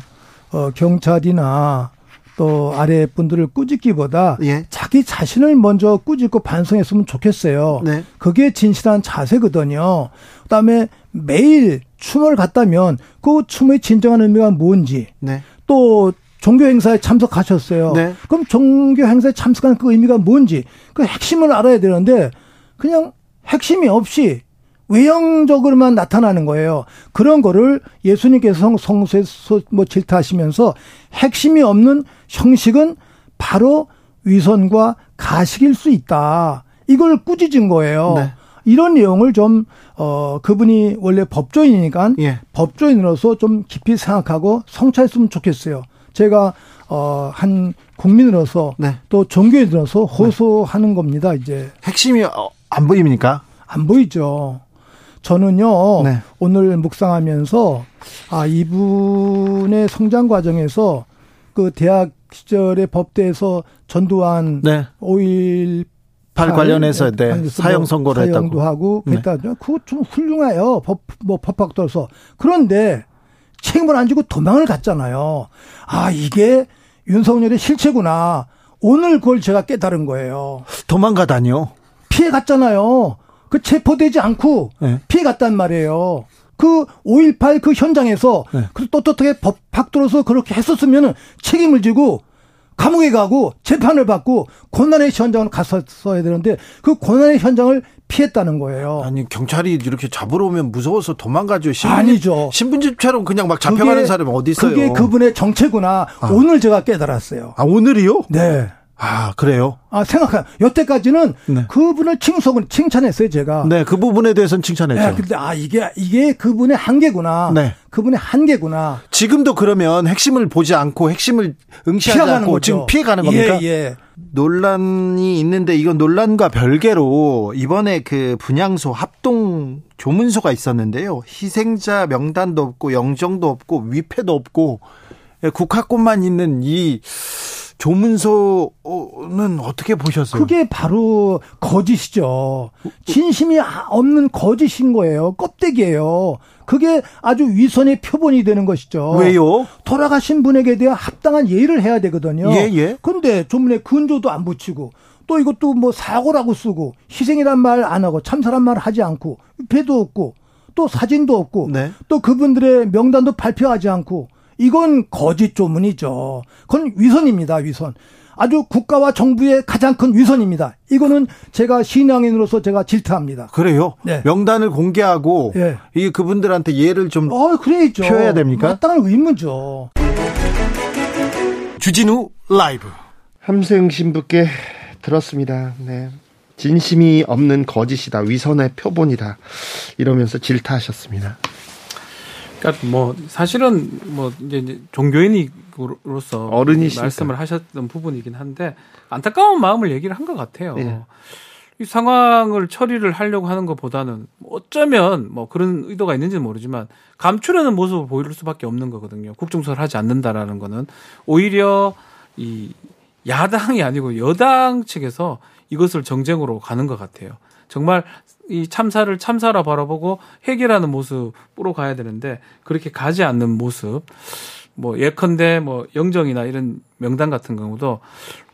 Speaker 8: 어 경찰이나 또 아래 분들을 꾸짖기보다
Speaker 7: 예.
Speaker 8: 자기 자신을 먼저 꾸짖고 반성했으면 좋겠어요.
Speaker 7: 네.
Speaker 8: 그게 진실한 자세거든요. 그다음에 매일 춤을 갔다면 그 춤의 진정한 의미가 뭔지
Speaker 7: 네.
Speaker 8: 또 종교 행사에 참석하셨어요.
Speaker 7: 네.
Speaker 8: 그럼 종교 행사에 참석한 그 의미가 뭔지 그 핵심을 알아야 되는데 그냥 핵심이 없이 외형적으로만 나타나는 거예요. 그런 거를 예수님께서 성- 성소에서 뭐 질타하시면서 핵심이 없는 형식은 바로 위선과 가식일 수 있다. 이걸 꾸짖은 거예요.
Speaker 7: 네.
Speaker 8: 이런 내용을 좀, 어, 그분이 원래 법조인이니까
Speaker 7: 예.
Speaker 8: 법조인으로서 좀 깊이 생각하고 성찰했으면 좋겠어요. 제가, 어, 한 국민으로서
Speaker 7: 네.
Speaker 8: 또 종교인으로서 호소하는 겁니다, 이제.
Speaker 7: 핵심이 어, 안 보입니까?
Speaker 8: 안 보이죠. 저는요,
Speaker 7: 네.
Speaker 8: 오늘 묵상하면서, 아, 이분의 성장 과정에서 그 대학 시절에 법대에서 전두환
Speaker 7: 네. 5.18팔 관련해서 네, 사형
Speaker 8: 뭐
Speaker 7: 선고를
Speaker 8: 사형도
Speaker 7: 했다고.
Speaker 8: 하고
Speaker 7: 네.
Speaker 8: 그랬다. 그거 좀 훌륭해요. 법, 뭐 법학도로서. 그런데 책임을 안 지고 도망을 갔잖아요. 아, 이게 윤석열의 실체구나. 오늘 그걸 제가 깨달은 거예요.
Speaker 7: 도망가다니요.
Speaker 8: 피해 갔잖아요. 그 체포되지 않고
Speaker 7: 네.
Speaker 8: 피해 갔단 말이에요. 그 5.18 그 현장에서
Speaker 7: 네.
Speaker 8: 그 떳떳하게 법학도로서 그렇게 했었으면 책임을 지고 감옥에 가고 재판을 받고 고난의 현장을 갔었어야 되는데 그 고난의 현장을 피했다는 거예요.
Speaker 7: 아니 경찰이 이렇게 잡으러 오면 무서워서 도망가죠.
Speaker 8: 아니죠.
Speaker 7: 신분집처럼 그냥 막 잡혀가는 사람이 어디 있어요?
Speaker 8: 그게 그분의 정체구나. 오늘 제가 깨달았어요.
Speaker 7: 아 오늘이요?
Speaker 8: 네.
Speaker 7: 아 그래요?
Speaker 8: 아 생각해. 여태까지는
Speaker 7: 네.
Speaker 8: 그분을 칭송을 칭찬했어요, 제가.
Speaker 7: 네, 그 부분에 대해서는 칭찬했죠.
Speaker 8: 네, 근데 아 이게 이게 그분의 한계구나.
Speaker 7: 네.
Speaker 8: 그분의 한계구나.
Speaker 7: 지금도 그러면 핵심을 보지 않고 핵심을 응시하지 않고
Speaker 8: 거죠.
Speaker 7: 지금 피해 가는 겁니까?
Speaker 8: 예, 예.
Speaker 7: 논란이 있는데 이건 논란과 별개로 이번에 그 분향소 합동 조문소가 있었는데요. 희생자 명단도 없고 영정도 없고 위패도 없고 예, 국화꽃만 있는 이 조문소는 어떻게 보셨어요?
Speaker 8: 그게 바로 거짓이죠. 진심이 없는 거짓인 거예요. 껍데기예요. 그게 아주 위선의 표본이 되는 것이죠.
Speaker 7: 왜요?
Speaker 8: 돌아가신 분에게 대한 합당한 예의를 해야 되거든요.
Speaker 7: 예, 예.
Speaker 8: 근데 조문에 근조도 안 붙이고 또 이것도 뭐 사고라고 쓰고 희생이란 말 안 하고 참사란 말 하지 않고 배도 없고 또 사진도 없고
Speaker 7: 네.
Speaker 8: 또 그분들의 명단도 발표하지 않고 이건 거짓 조문이죠. 그건 위선입니다, 위선. 아주 국가와 정부의 가장 큰 위선입니다. 이거는 제가 신앙인으로서 제가 질타합니다.
Speaker 7: 그래요?
Speaker 8: 네.
Speaker 7: 명단을 공개하고
Speaker 8: 예.
Speaker 7: 이 그분들한테 예를 좀
Speaker 8: 어, 그래야죠.
Speaker 7: 표해야 됩니까?
Speaker 8: 마땅한 의무죠.
Speaker 7: 주진우 라이브.
Speaker 1: 함생 신부께 들었습니다. 네. 진심이 없는 거짓이다. 위선의 표본이다. 이러면서 질타하셨습니다.
Speaker 6: 그러니까 뭐 사실은 뭐 이제 종교인으로서
Speaker 1: 어른이시니까.
Speaker 6: 말씀을 하셨던 부분이긴 한데 안타까운 마음을 얘기를 한 것 같아요.
Speaker 1: 예.
Speaker 6: 이 상황을 처리를 하려고 하는 것보다는 뭐 어쩌면 뭐 그런 의도가 있는지는 모르지만 감추려는 모습을 보일 수밖에 없는 거거든요. 국정수사를 하지 않는다라는 거는 오히려 이 야당이 아니고 여당 측에서 이것을 정쟁으로 가는 것 같아요. 정말 이 참사를 참사라 바라보고 해결하는 모습으로 가야 되는데 그렇게 가지 않는 모습. 뭐 예컨대 뭐 영정이나 이런 명단 같은 경우도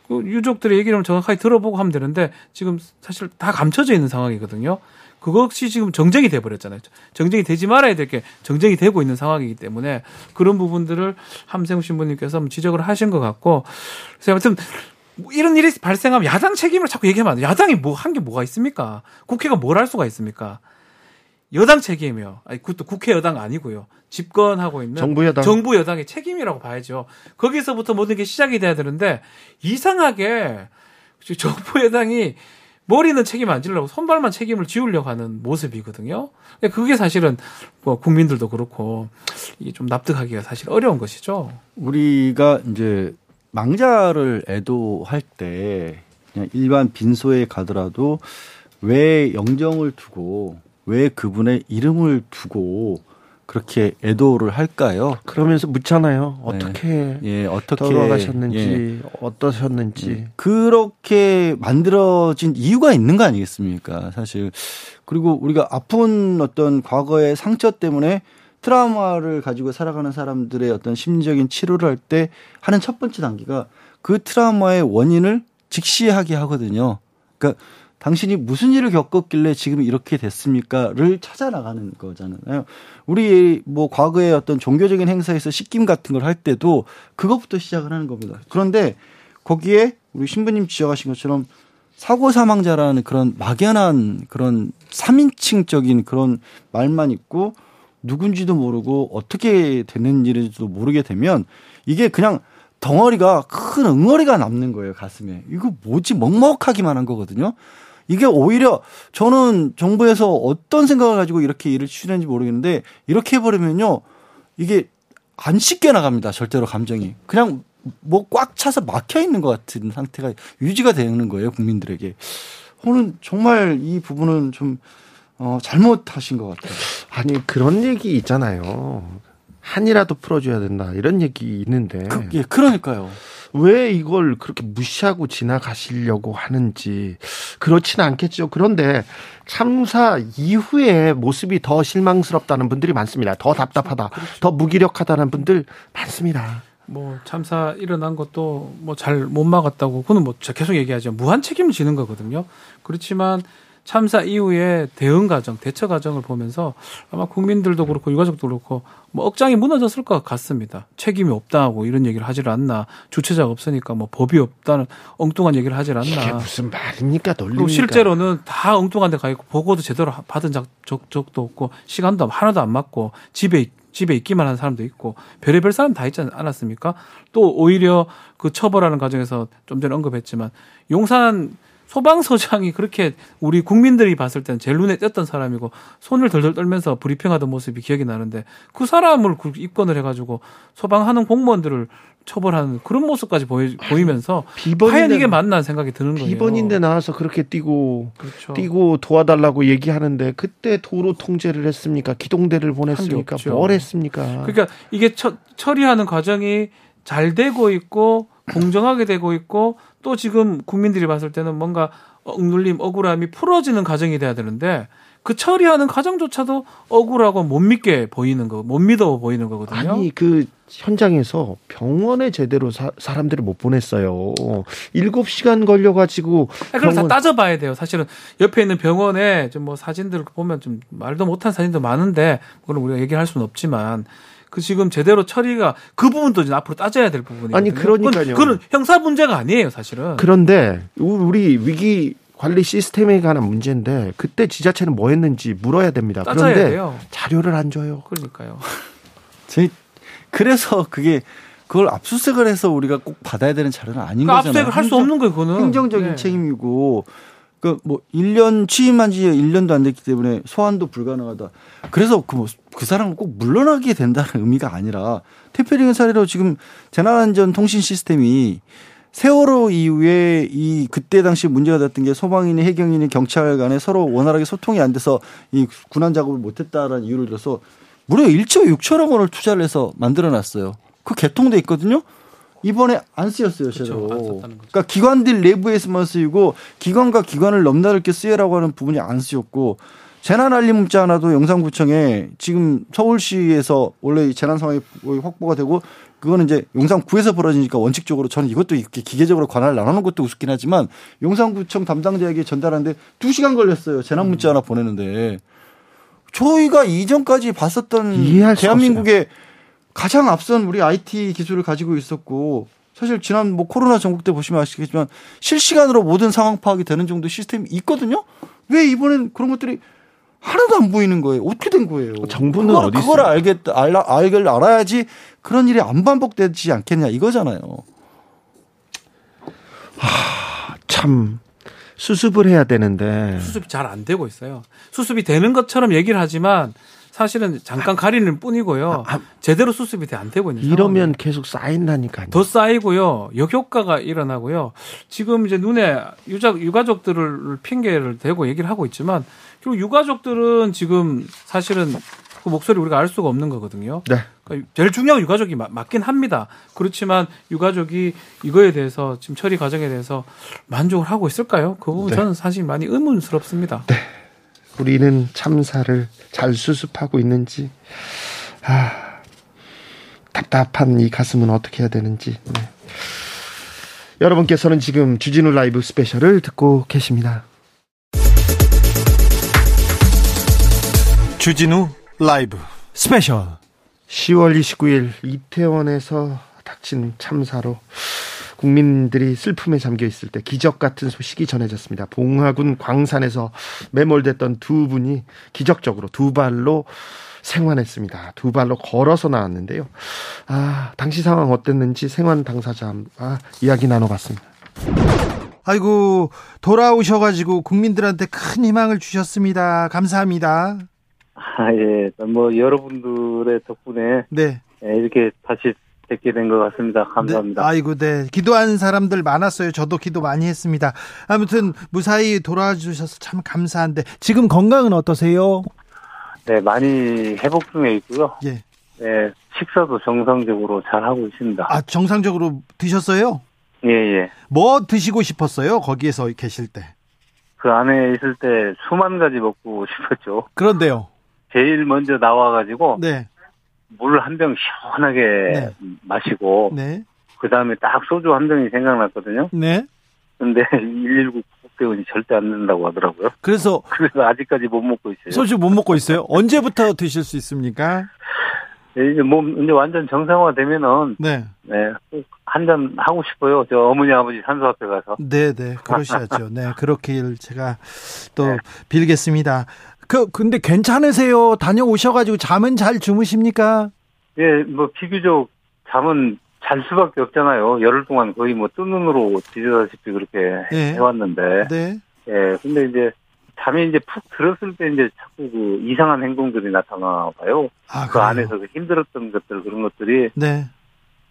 Speaker 6: 그 유족들의 얘기를 정확하게 들어보고 하면 되는데 지금 사실 다 감춰져 있는 상황이거든요. 그것이 지금 정쟁이 돼 버렸잖아요. 정쟁이 되지 말아야 될 게 정쟁이 되고 있는 상황이기 때문에 그런 부분들을 함생 신부님께서 지적을 하신 것 같고 그래서 아무튼 뭐 이런 일이 발생하면 야당 책임을 자꾸 얘기하면 안 돼요. 야당이 뭐 한 게 뭐가 있습니까? 국회가 뭘 할 수가 있습니까? 여당 책임이요. 아니 그것도 국회 여당 아니고요. 집권하고 있는
Speaker 1: 정부 여당.
Speaker 6: 정부 여당의 책임이라고 봐야죠. 거기서부터 모든 게 시작이 돼야 되는데 이상하게 정부 여당이 머리는 책임 안 지려고 손발만 책임을 지우려고 하는 모습이거든요. 그게 사실은 뭐 국민들도 그렇고 이게 좀 납득하기가 사실 어려운 것이죠.
Speaker 2: 우리가 이제 망자를 애도할 때 그냥 일반 빈소에 가더라도 왜 영정을 두고 왜 그분의 이름을 두고 그렇게 애도를 할까요?
Speaker 1: 그러면서 묻잖아요. 어떻게
Speaker 2: 예, 어떻게
Speaker 1: 돌아가셨는지
Speaker 2: 예.
Speaker 1: 어떠셨는지.
Speaker 2: 그렇게 만들어진 이유가 있는 거 아니겠습니까? 사실. 그리고 우리가 아픈 어떤 과거의 상처 때문에 트라우마를 가지고 살아가는 사람들의 어떤 심리적인 치료를 할 때 하는 첫 번째 단계가 그 트라우마의 원인을 직시하게 하거든요. 그러니까 당신이 무슨 일을 겪었길래 지금 이렇게 됐습니까?를 찾아 나가는 거잖아요. 우리 뭐 과거의 어떤 종교적인 행사에서 식김 같은 걸 할 때도 그것부터 시작을 하는 겁니다. 그런데 거기에 우리 신부님 지적하신 것처럼 사고 사망자라는 그런 막연한 그런 3인칭적인 그런 말만 있고 누군지도 모르고 어떻게 되는 일인지도 모르게 되면 이게 그냥 덩어리가 큰 응어리가 남는 거예요, 가슴에. 이거 뭐지? 먹먹하기만 한 거거든요. 이게 오히려 저는 정부에서 어떤 생각을 가지고 이렇게 일을 추진했는지 모르겠는데 이렇게 해버리면요. 이게 안 씻겨 나갑니다. 절대로 감정이. 그냥 뭐 꽉 차서 막혀 있는 것 같은 상태가 유지가 되는 거예요. 국민들에게. 저는 정말 이 부분은 좀 어, 잘못하신 것 같아요.
Speaker 1: 아니 그런 얘기 있잖아요. 한이라도 풀어줘야 된다 이런 얘기 있는데
Speaker 2: 그, 예, 그러니까요.
Speaker 1: 왜 이걸 그렇게 무시하고 지나가시려고 하는지 그렇지는 않겠죠. 그런데 참사 이후의 모습이 더 실망스럽다는 분들이 많습니다. 더 답답하다, 더 무기력하다는 분들 많습니다.
Speaker 6: 뭐 참사 일어난 것도 뭐 잘 못 막았다고 그는 뭐 계속 얘기하죠. 무한 책임을 지는 거거든요. 그렇지만 참사 이후에 대응 과정, 대처 과정을 보면서 아마 국민들도 그렇고 유가족도 그렇고 뭐 억장이 무너졌을 것 같습니다. 책임이 없다고 이런 얘기를 하질 않나. 주체자가 없으니까 뭐 법이 없다는 엉뚱한 얘기를 하질 않나.
Speaker 1: 이게 무슨 말입니까? 논리입니까?
Speaker 6: 실제로는 다 엉뚱한 데 가 있고 보고도 제대로 받은 적, 적, 적도 없고 시간도 하나도 안 맞고 집에 있- 집에 있기만 한 사람도 있고 별의별 사람 다 있지 않았습니까? 또 오히려 그 처벌하는 과정에서 좀 전에 언급했지만 용산 소방서장이 그렇게 우리 국민들이 봤을 때는 제일 눈에 띄었던 사람이고 손을 덜덜 떨면서 브리핑하던 모습이 기억이 나는데 그 사람을 그 입건을 해가지고 소방하는 공무원들을 처벌하는 그런 모습까지 보이, 보이면서 과연 이게 맞나 생각이 드는 거예요.
Speaker 1: 비번인데 나와서 그렇게 뛰고
Speaker 6: 그렇죠.
Speaker 1: 뛰고 도와달라고 얘기하는데 그때 도로 통제를 했습니까? 기동대를 보냈습니까? 뭘 했습니까?
Speaker 6: 그러니까 이게 처, 처리하는 과정이 잘 되고 있고 공정하게 되고 있고 또 지금 국민들이 봤을 때는 뭔가 억눌림, 억울함이 풀어지는 과정이 돼야 되는데 그 처리하는 과정조차도 억울하고 못 믿게 보이는 거, 못 믿어 보이는 거거든요.
Speaker 1: 아니 그 현장에서 병원에 제대로 사, 사람들을 못 보냈어요. 일곱 시간 걸려가지고
Speaker 6: 그걸 다
Speaker 1: 병원-
Speaker 6: 따져봐야 돼요. 사실은 옆에 있는 병원에 좀 뭐 사진들 보면 좀 말도 못한 사진도 많은데 그걸 우리가 얘기할 수는 없지만 그 지금 제대로 처리가 그 부분도 이제 앞으로 따져야 될 부분이에요.
Speaker 1: 아니, 그러니까요.
Speaker 6: 그건 형사 문제가 아니에요, 사실은.
Speaker 1: 그런데 우리 위기 관리 시스템에 관한 문제인데 그때 지자체는 뭐 했는지 물어야 됩니다.
Speaker 6: 따져야
Speaker 1: 그런데
Speaker 6: 돼요.
Speaker 1: 자료를 안 줘요.
Speaker 6: 그러니까요.
Speaker 2: 제 그래서 그게 그걸 압수수색을 해서 우리가 꼭 받아야 되는 자료는 아닌
Speaker 6: 그러니까
Speaker 2: 거잖아요.
Speaker 6: 압수수색을 할 수 없는 거예요, 그거는.
Speaker 2: 행정적인
Speaker 6: 네.
Speaker 2: 책임이고 그뭐 1년 취임한 지 1년도 안 됐기 때문에 소환도 불가능하다. 그래서 그 뭐그 사람은 꼭 물러나게 된다는 의미가 아니라 태평양 사례로 지금 재난안전 통신 시스템이 세월호 이후에 이 그때 당시 문제가 됐던 게 소방인이 해경인이 경찰 간에 서로 원활하게 소통이 안 돼서 이 군안 작업을 못 했다라는 이유를 들어서 무려 1조 6천억 원을 투자를 해서 만들어 놨어요. 그 개통돼 있거든요. 이번에 안 쓰였어요,
Speaker 6: 거죠.
Speaker 2: 그러니까 기관들 내부에서만 쓰이고 기관과 기관을 넘나들게 쓰여라고 하는 부분이 안 쓰였고 재난 알림 문자 하나도 영산구청에 지금 서울시에서 원래 이 재난 상황이 확보가 되고 그거는 이제 용산구에서 벌어지니까 원칙적으로 저는 이것도 이렇게 기계적으로 관할을 나누는 것도 우습긴 하지만 용산구청 담당자에게 전달하는데 두 시간 걸렸어요. 재난 문자 하나 보내는데 저희가 이전까지 봤었던 대한민국의 가장 앞선 우리 IT 기술을 가지고 있었고 사실 지난 뭐 코로나 전국 때 보시면 아시겠지만 실시간으로 모든 상황 파악이 되는 정도 시스템이 있거든요. 왜 이번엔 그런 것들이 하나도 안 보이는 거예요. 어떻게 된 거예요?
Speaker 1: 정부는
Speaker 2: 그걸,
Speaker 1: 어디
Speaker 2: 그걸
Speaker 1: 있어요?
Speaker 2: 알겠다, 알라, 알걸 알아야지 그런 일이 안 반복되지 않겠냐 이거잖아요.
Speaker 1: 참 수습을 해야 되는데
Speaker 6: 수습이 잘 안 되고 있어요. 수습이 되는 것처럼 얘기를 하지만 사실은 잠깐 가리는 뿐이고요. 제대로 수습이 안 되고 있는
Speaker 1: 이러면
Speaker 6: 상황이에요.
Speaker 1: 계속 쌓인다니까요.
Speaker 6: 더 쌓이고요. 역효과가 일어나고요. 지금 이제 눈에 유자, 유가족들을 핑계를 대고 얘기를 하고 있지만 결국 유가족들은 지금 사실은 그 목소리 우리가 알 수가 없는 거거든요.
Speaker 1: 네.
Speaker 6: 그러니까 제일 중요한 유가족이 맞, 맞긴 합니다. 그렇지만 유가족이 이거에 대해서 지금 처리 과정에 대해서 만족을 하고 있을까요? 그 부분
Speaker 1: 네.
Speaker 6: 저는 사실 많이 의문스럽습니다.
Speaker 1: 우리는 참사를 잘 수습하고 있는지 아, 답답한 이 가슴은 어떻게 해야 되는지 네. 여러분께서는 지금 주진우 라이브 스페셜을 듣고 계십니다.
Speaker 7: 주진우 라이브 스페셜
Speaker 1: 10월 29일 이태원에서 닥친 참사로 국민들이 슬픔에 잠겨 있을 때 기적 같은 소식이 전해졌습니다. 봉화군 광산에서 매몰됐던 두 분이 기적적으로 두 발로 생還했습니다. 두 발로 걸어서 나왔는데요. 아, 당시 상황 어땠는지 생還당사자와 이야기 나눠봤습니다.
Speaker 7: 아이고 돌아오셔가지고 국민들한테 큰 희망을 주셨습니다. 감사합니다.
Speaker 9: 아, 예. 뭐, 여러분들의 덕분에
Speaker 7: 네.
Speaker 9: 예, 이렇게 다시 뵙게 된 것 같습니다. 감사합니다.
Speaker 7: 네, 아이고, 네. 기도하는 사람들 많았어요. 저도 기도 많이 했습니다. 아무튼 무사히 돌아와 주셔서 참 감사한데 지금 건강은 어떠세요?
Speaker 9: 네, 많이 회복 중에 있고요.
Speaker 7: 예.
Speaker 9: 네, 식사도 정상적으로 잘 하고 있습니다.
Speaker 7: 아, 정상적으로 드셨어요?
Speaker 9: 예, 예.
Speaker 7: 뭐 드시고 싶었어요? 거기에서 계실 때.
Speaker 9: 그 안에 있을 때 수만 가지 먹고 싶었죠.
Speaker 7: 그런데요.
Speaker 9: 제일 먼저 나와가지고
Speaker 7: 네.
Speaker 9: 물 한 병 시원하게
Speaker 7: 네.
Speaker 9: 마시고
Speaker 7: 네.
Speaker 9: 그 다음에 딱 소주 한 병이 생각났거든요.
Speaker 7: 네.
Speaker 9: 근데 119 국대원이 절대 안 된다고 하더라고요.
Speaker 7: 그래서
Speaker 9: 그래서 아직까지 못 먹고 있어요.
Speaker 7: 소주 못 먹고 있어요. 언제부터 드실 수 있습니까?
Speaker 9: 네, 이제 몸 이제 완전 정상화 되면은
Speaker 7: 네.
Speaker 9: 네, 한 잔 하고 싶어요. 저 어머니 아버지 산소 앞에 가서.
Speaker 7: 네, 네. 그러셔야죠. 네. 그렇길 제가 또
Speaker 9: 네.
Speaker 7: 빌겠습니다. 그 근데 괜찮으세요? 다녀오셔가지고 잠은 잘 주무십니까?
Speaker 9: 예, 뭐 비교적 잠은 잘 수밖에 없잖아요. 열흘 동안 거의 뭐 뜬 눈으로 뒤지다시피 그렇게
Speaker 7: 네.
Speaker 9: 해왔는데.
Speaker 7: 네.
Speaker 9: 예, 근데 이제 잠이 이제 푹 들었을 때 이제 자꾸 그 이상한 행동들이 나타나 봐요.
Speaker 7: 아,
Speaker 9: 그? 안에서 그 힘들었던 것들 그런 것들이
Speaker 7: 네.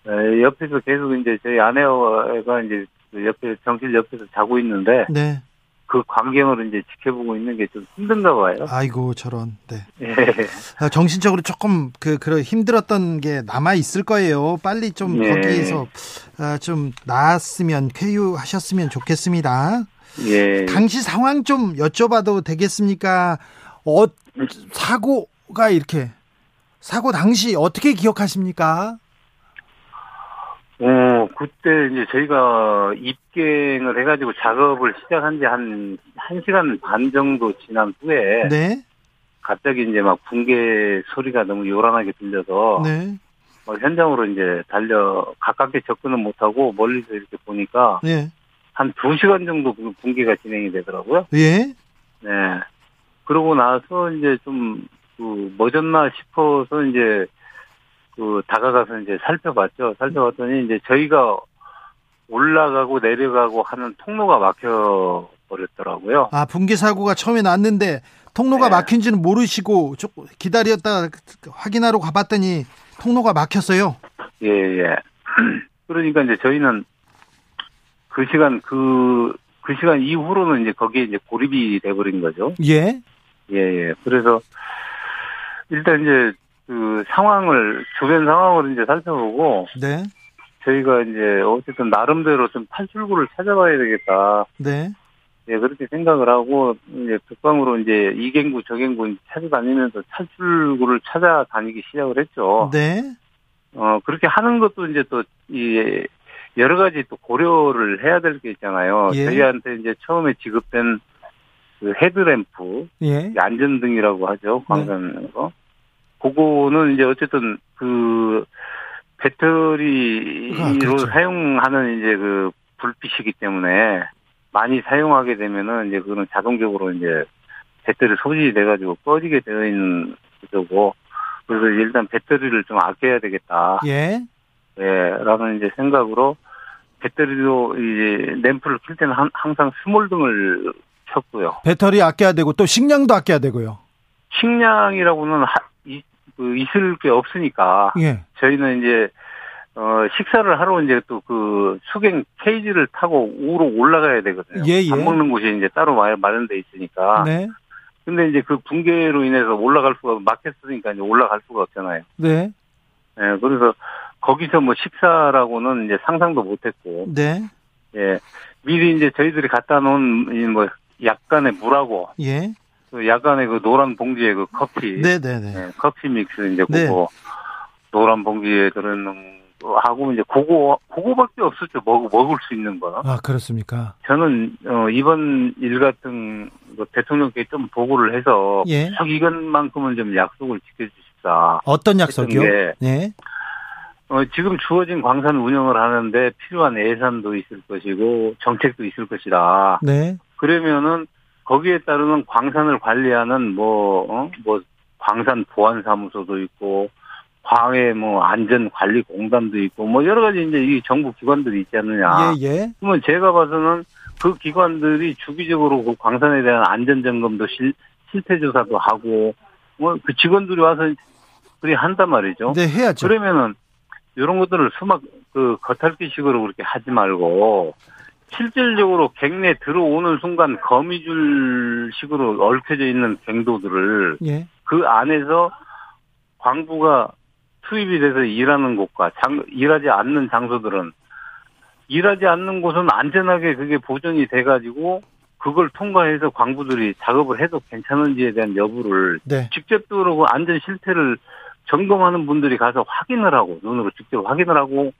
Speaker 9: 예, 옆에서 계속 이제 저희 아내가 이제 그 옆에 정실 옆에서 자고 있는데
Speaker 7: 네.
Speaker 9: 그 광경을 이제 지켜보고 있는 게 좀 힘든가 봐요.
Speaker 7: 아이고 저런. 네.
Speaker 9: 예.
Speaker 7: 아, 정신적으로 조금 그 그런 힘들었던 게 남아 있을 거예요. 빨리 좀
Speaker 9: 네.
Speaker 7: 거기에서 아, 좀 나았으면 쾌유하셨으면 좋겠습니다.
Speaker 9: 예.
Speaker 7: 당시 상황 좀 여쭤봐도 되겠습니까? 어 사고가 이렇게 사고 당시 어떻게 기억하십니까?
Speaker 9: 어, 그때 이제 저희가 입갱을 해가지고 작업을 시작한 지 한, 한 시간 반 정도 지난 후에
Speaker 7: 네.
Speaker 9: 갑자기 이제 막 붕괴 소리가 너무 요란하게 들려서
Speaker 7: 네.
Speaker 9: 어, 현장으로 이제 달려 가깝게 접근은 못하고 멀리서 이렇게 보니까
Speaker 7: 네.
Speaker 9: 한두 시간 정도 그 붕괴가 진행이 되더라고요.
Speaker 7: 예.
Speaker 9: 네. 그러고 나서 이제 좀, 그, 뭐졌나 싶어서 이제, 그, 다가가서 이제 살펴봤죠. 살펴봤더니 이제 저희가 올라가고 내려가고 하는 통로가 막혀 버렸더라고요.
Speaker 7: 아, 붕괴 사고가 처음에 났는데 통로가
Speaker 9: 네.
Speaker 7: 막힌지는 모르시고 조금 기다렸다 확인하러 가봤더니 통로가 막혔어요.
Speaker 9: 예, 예. 그러니까 이제 저희는 그 시간, 그, 그 시간 이후로는 이제 거기에 이제 고립이 돼버린 거죠.
Speaker 7: 예.
Speaker 9: 예, 예. 그래서 일단 이제 그 상황을, 주변 상황을 이제 살펴보고
Speaker 7: 네.
Speaker 9: 저희가 이제 어쨌든 나름대로 좀 탈출구를 찾아봐야 되겠다.
Speaker 7: 네.
Speaker 9: 예, 그렇게 생각을 하고 이제 북방으로 이제 이갱구, 저갱구 찾아다니면서 탈출구를 찾아다니기 시작을 했죠.
Speaker 7: 네.
Speaker 9: 어, 그렇게 하는 것도 이제 또, 이, 여러 가지 또 고려를 해야 될 게 있잖아요.
Speaker 7: 예.
Speaker 9: 저희한테 이제 처음에 지급된 그 헤드램프,
Speaker 7: 예.
Speaker 9: 안전등이라고 하죠. 광산에서. 그거는 이제 어쨌든 그 배터리로
Speaker 7: 아, 그렇죠.
Speaker 9: 사용하는 이제 그 불빛이기 때문에 많이 사용하게 되면은 이제 그거는 자동적으로 이제 배터리 소진이 돼가지고 꺼지게 되어 있는 구조고 그래서 일단 배터리를 좀 아껴야 되겠다.
Speaker 7: 예.
Speaker 9: 예, 라는 이제 생각으로 배터리도 이제 램프를 킬 때는 한- 항상 small 등을 켰고요.
Speaker 7: 배터리 아껴야 되고 또 식량도 아껴야 되고요.
Speaker 9: 식량이라고는 하- 그 있을 게 없으니까
Speaker 7: 예.
Speaker 9: 저희는 이제 어 식사를 하러 이제 또 그 수갱 케이지를 타고 우로 올라가야 되거든요.
Speaker 7: 예, 예.
Speaker 9: 밥 먹는 곳이 이제 따로 마- 마련 돼 있으니까
Speaker 7: 네.
Speaker 9: 근데 이제 그 붕괴로 인해서 올라갈 수가 막혔으니까 이제 올라갈 수가 없잖아요.
Speaker 7: 네.
Speaker 9: 예, 그래서 거기서 뭐 식사라고는 이제 상상도 못했고,
Speaker 7: 네.
Speaker 9: 예, 미리 이제 저희들이 갖다 놓은 이뭐 약간의 물하고
Speaker 7: 예.
Speaker 9: 그 약간의 그 노란 봉지에 그 커피,
Speaker 7: 네, 네, 네.
Speaker 9: 예, 커피 믹스 이제
Speaker 7: 네.
Speaker 9: 그거 노란 봉지에 들어있는 거 하고 이제 그거 그거밖에 없었죠. 먹 먹을 수 있는 거.
Speaker 7: 아, 그렇습니까?
Speaker 9: 저는 어, 이번 일 같은 거 대통령께 좀 보고를 해서
Speaker 7: 예.
Speaker 9: 꼭 이것만큼은 좀 약속을 지켜주십사.
Speaker 7: 어떤 약속이요?
Speaker 9: 게
Speaker 7: 네.
Speaker 9: 어, 지금 주어진 광산 운영을 하는데 필요한 예산도 있을 것이고 정책도 있을 것이다.
Speaker 7: 네.
Speaker 9: 그러면은 거기에 따르는 광산을 관리하는 뭐, 어? 뭐, 광산 보안사무소도 있고, 광해 뭐 안전관리공단도 있고, 뭐 여러 가지 이제 이 정부 기관들이 있지 않느냐.
Speaker 7: 예, 예.
Speaker 9: 그러면 제가 봐서는 그 기관들이 주기적으로 그 광산에 대한 안전점검도 실, 실태조사도 하고, 뭐 그 직원들이 와서 그리 한단 말이죠.
Speaker 7: 네, 해야죠.
Speaker 9: 그러면은 이런 것들을 수막 그 겉핥기식으로 그렇게 하지 말고 실질적으로 갱내 들어오는 순간 거미줄식으로 얽혀져 있는 갱도들을
Speaker 7: 예.
Speaker 9: 그 안에서 광부가 투입이 돼서 일하는 곳과 장, 일하지 않는 장소들은 일하지 않는 곳은 안전하게 그게 보존이 돼가지고 그걸 통과해서 광부들이 작업을 해도 괜찮은지에 대한 여부를
Speaker 7: 네.
Speaker 9: 직접 들어오고 안전 실태를 점검하는 분들이 가서 확인을 하고 눈으로 직접 확인을 하고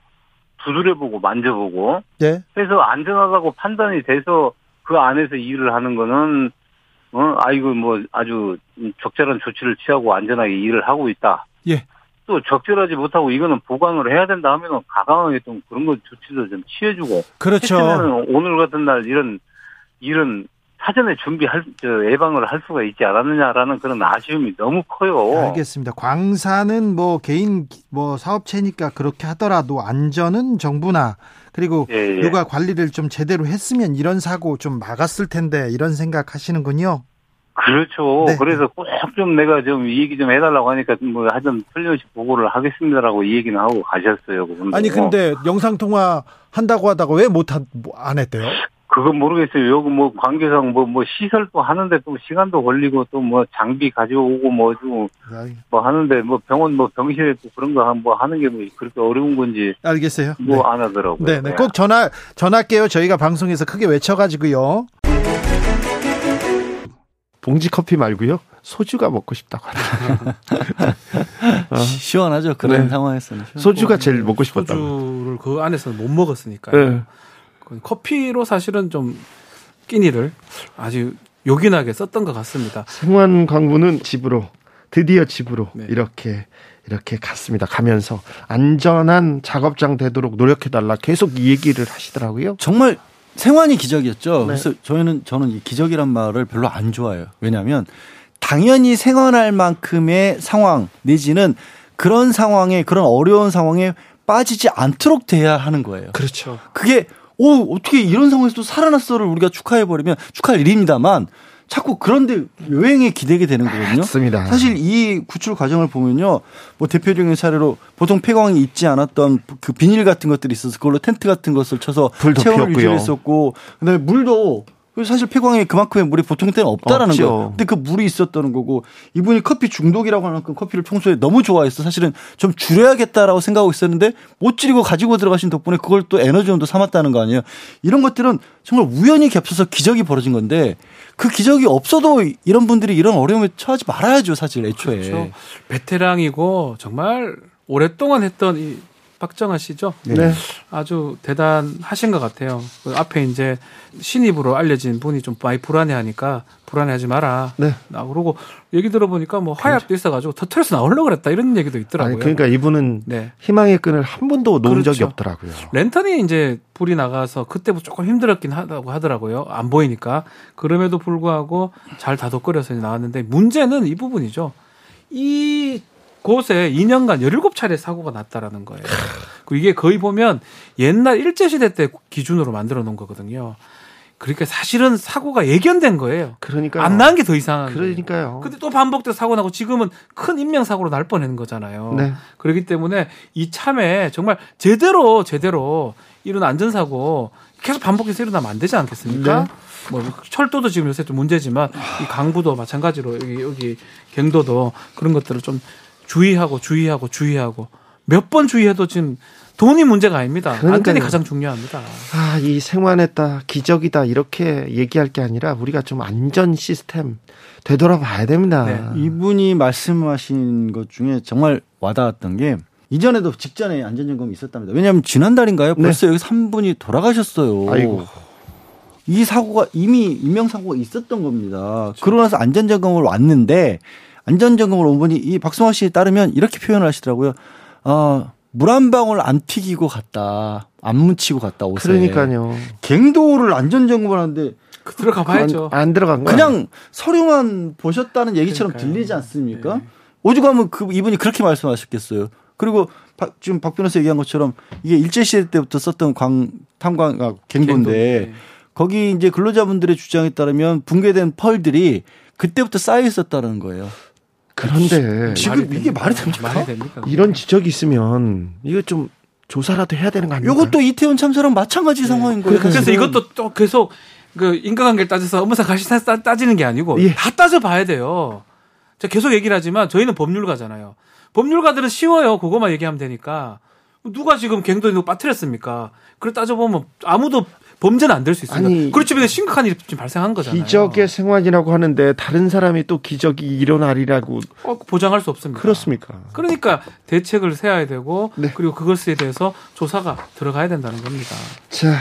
Speaker 9: 두드려보고 만져보고
Speaker 7: 네.
Speaker 9: 해서 안전하다고 판단이 돼서 그 안에서 일을 하는 거는 어 아이고 뭐 아주 적절한 조치를 취하고 안전하게 일을 하고 있다.
Speaker 7: 예.
Speaker 9: 또 적절하지 못하고 이거는 보강을 해야 된다 하면은 가강하게 좀 그런 거 조치도 좀 취해주고
Speaker 7: 그렇죠.
Speaker 9: 오늘 같은 날 이런 일은 사전에 준비할 저 예방을 할 수가 있지 않았느냐라는 그런 아쉬움이 너무 커요.
Speaker 7: 알겠습니다. 광산은 뭐 개인 뭐 사업체니까 그렇게 하더라도 안전은 정부나 그리고
Speaker 9: 예, 예.
Speaker 7: 누가 관리를 좀 제대로 했으면 이런 사고 좀 막았을 텐데 이런 생각 하시는군요.
Speaker 9: 그렇죠.
Speaker 7: 네.
Speaker 9: 그래서 꼭 좀 내가 좀 이 얘기 좀 해달라고 하니까 뭐 하여튼 틀림없이 보고를 하겠습니다라고 이 얘기는 하고 가셨어요. 그분도.
Speaker 7: 아니 근데 영상 통화 한다고 하다가 왜 못 안 했대요?
Speaker 9: 그건 모르겠어요. 여기 뭐 관계상 뭐, 뭐 시설도 하는데 또 시간도 걸리고 또 뭐 장비 가져오고 뭐, 좀 뭐 하는데 뭐 병원 뭐 병실에 또 그런 거 뭐 하는 게 뭐 그렇게 어려운 건지
Speaker 7: 알겠어요.
Speaker 9: 뭐
Speaker 7: 네.
Speaker 9: 안 하더라고요.
Speaker 7: 네, 네. 꼭 전화 전할게요. 저희가 방송에서 크게 외쳐가지고요. 봉지 커피 말고요. 소주가 먹고 싶다고 하더라고요. 어.
Speaker 2: 시원하죠. 그런
Speaker 7: 네.
Speaker 2: 상황에서는.
Speaker 7: 소주가 제일 먹고 싶었다고.
Speaker 6: 소주를 그 안에서는 못 먹었으니까.
Speaker 7: 네.
Speaker 6: 그 커피로 사실은 좀 끼니를 아주 요긴하게 썼던 것 같습니다.
Speaker 1: 승환 광부는 집으로 드디어 집으로
Speaker 6: 네.
Speaker 1: 이렇게 이렇게 갔습니다. 가면서 안전한 작업장 되도록 노력해달라 계속 이 얘기를 하시더라고요.
Speaker 2: 정말 생환이 기적이었죠.
Speaker 1: 네.
Speaker 2: 그래서 저희는 저는 이 기적이란 말을 별로 안 좋아해요. 왜냐하면 당연히 생활할 만큼의 상황 내지는 그런 상황에 그런 어려운 상황에 빠지지 않도록 돼야 하는 거예요.
Speaker 7: 그렇죠.
Speaker 2: 그게 오 어떻게 이런 상황에서도 살아났어를 우리가 축하해 버리면 축하할 일입니다만 자꾸 그런데 여행에 기대게 되는 거거든요.
Speaker 1: 맞습니다.
Speaker 2: 사실 이 구출 과정을 보면요, 뭐 대표적인 사례로 보통 폐광이 있지 않았던 그 비닐 같은 것들이 있어서 그걸로 텐트 같은 것을 쳐서 체온을. 유지했었고, 그다음에 물도 사실 폐광에 그만큼의 물이 보통 때는 없다라는
Speaker 1: 없죠.
Speaker 2: 거예요. 근데 그 물이 있었다는 거고 이분이 커피 중독이라고 하는 그 커피를 평소에 너무 좋아해서 사실은 좀 줄여야겠다라고 생각하고 있었는데 못 줄이고 가지고 들어가신 덕분에 그걸 또 에너지원도 삼았다는 거 아니에요. 이런 것들은 정말 우연히 겹쳐서 기적이 벌어진 건데 그 기적이 없어도 이런 분들이 이런 어려움에 처하지 말아야죠 사실 애초에.
Speaker 6: 그렇죠. 베테랑이고 정말 오랫동안 했던 이 박정아 씨죠.
Speaker 1: 네.
Speaker 6: 아주 대단하신 것 같아요. 그 앞에 이제 신입으로 알려진 분이 좀 많이 불안해하니까 불안해하지 마라.
Speaker 1: 네.
Speaker 6: 나 그러고 얘기 들어보니까 뭐 화약도 있어가지고 터트려서 나오려고 그랬다 이런 얘기도 있더라고요.
Speaker 1: 아니, 그러니까 이분은
Speaker 6: 네.
Speaker 1: 희망의 끈을 한 번도 놓은
Speaker 6: 그렇죠.
Speaker 1: 적이 없더라고요.
Speaker 6: 랜턴이 이제 불이 나가서 그때부터 조금 힘들었긴 하다고 하더라고요. 안 보이니까. 그럼에도 불구하고 잘 다독거려서 나왔는데 문제는 이 부분이죠. 이 곳에 2년간 17차례 사고가 났다라는 거예요. 그리고 이게 거의 보면 옛날 일제시대 때 기준으로 만들어 놓은 거거든요. 그러니까 사실은 사고가 예견된 거예요.
Speaker 1: 그러니까
Speaker 6: 안난게더 이상한 거예요.
Speaker 1: 그러니까요.
Speaker 6: 근데 또 반복돼서 사고 나고 지금은 큰 인명사고로 날 뻔한 거잖아요.
Speaker 1: 네.
Speaker 6: 그렇기 때문에 이 참에 정말 제대로 제대로 이런 안전사고 계속 반복해서 일어나면 안 되지 않겠습니까?
Speaker 1: 네.
Speaker 6: 뭐 철도도 지금 요새 좀 문제지만 이 강부도 마찬가지로 여기 여기 경도도 그런 것들을 좀 주의하고 주의하고 주의하고 몇 번 주의해도 지금 돈이 문제가 아닙니다. 안전이
Speaker 1: 그러니까요.
Speaker 6: 가장 중요합니다.
Speaker 1: 아, 이 생활했다, 기적이다, 이렇게 얘기할 게 아니라 우리가 좀 안전 시스템 되돌아봐야 됩니다.
Speaker 6: 네.
Speaker 2: 이분이 말씀하신 것 중에 정말 와닿았던 게 이전에도 직전에 안전점검이 있었답니다. 왜냐하면 지난달인가요?
Speaker 1: 네.
Speaker 2: 벌써 여기 3분이 돌아가셨어요.
Speaker 1: 아이고.
Speaker 2: 이 사고가 이미 인명사고가 있었던 겁니다. 그러고 나서 안전점검을 왔는데 안전점검을 온 분이 이 박승화 씨에 따르면 이렇게 표현을 하시더라고요. 어, 물 한 방울 안 튀기고 갔다. 안 묻히고 갔다 옷에.
Speaker 1: 그러니까요.
Speaker 2: 갱도를 안전점검을 하는데
Speaker 6: 그 들어가 봐야죠.
Speaker 1: 안, 안 들어간 거야.
Speaker 2: 그냥 서류만 보셨다는 얘기처럼
Speaker 6: 그러니까요.
Speaker 2: 들리지 않습니까?
Speaker 6: 네.
Speaker 2: 오죽하면 그 이분이 그렇게 말씀하셨겠어요. 그리고 박- 지금 박 변호사 얘기한 것처럼 이게 일제 시대 때부터 썼던 광 탄광 아, 갱도인데
Speaker 6: 네.
Speaker 2: 거기 이제 근로자분들의 주장에 따르면 붕괴된 펄들이 그때부터 쌓여 있었다는 거예요.
Speaker 1: 그런데
Speaker 2: 지금 이게 말이 됩니까?
Speaker 6: 말이 됩니까?
Speaker 1: 이런 지적이 있으면 이거 좀 조사라도 해야 되는 거 아닙니까?
Speaker 2: 요것도 이태원 참사랑 마찬가지 상황인 거예요.
Speaker 6: 그래서
Speaker 2: 사실은.
Speaker 6: 이것도 또 계속 그 인과관계를 따져서 업무상 가시 따- 따지는 게 아니고
Speaker 1: 예.
Speaker 6: 다 따져봐야 돼요. 제가 계속 얘기를 하지만 저희는 법률가잖아요. 법률가들은 쉬워요. 그거만 얘기하면 되니까. 누가 지금 갱도에 누구 빠뜨렸습니까? 그걸 따져보면 아무도 범죄는 안 될 수 있습니다.
Speaker 1: 아니,
Speaker 6: 그렇지만 심각한 일이 지금 발생한 거잖아요.
Speaker 1: 기적의 생활이라고 하는데 다른 사람이 또 기적이 일어나리라고
Speaker 6: 어, 보장할 수 없습니다.
Speaker 1: 그렇습니까?
Speaker 6: 그러니까 대책을 세워야 되고
Speaker 1: 네.
Speaker 6: 그리고 그것에 대해서 조사가 들어가야 된다는 겁니다.
Speaker 1: 자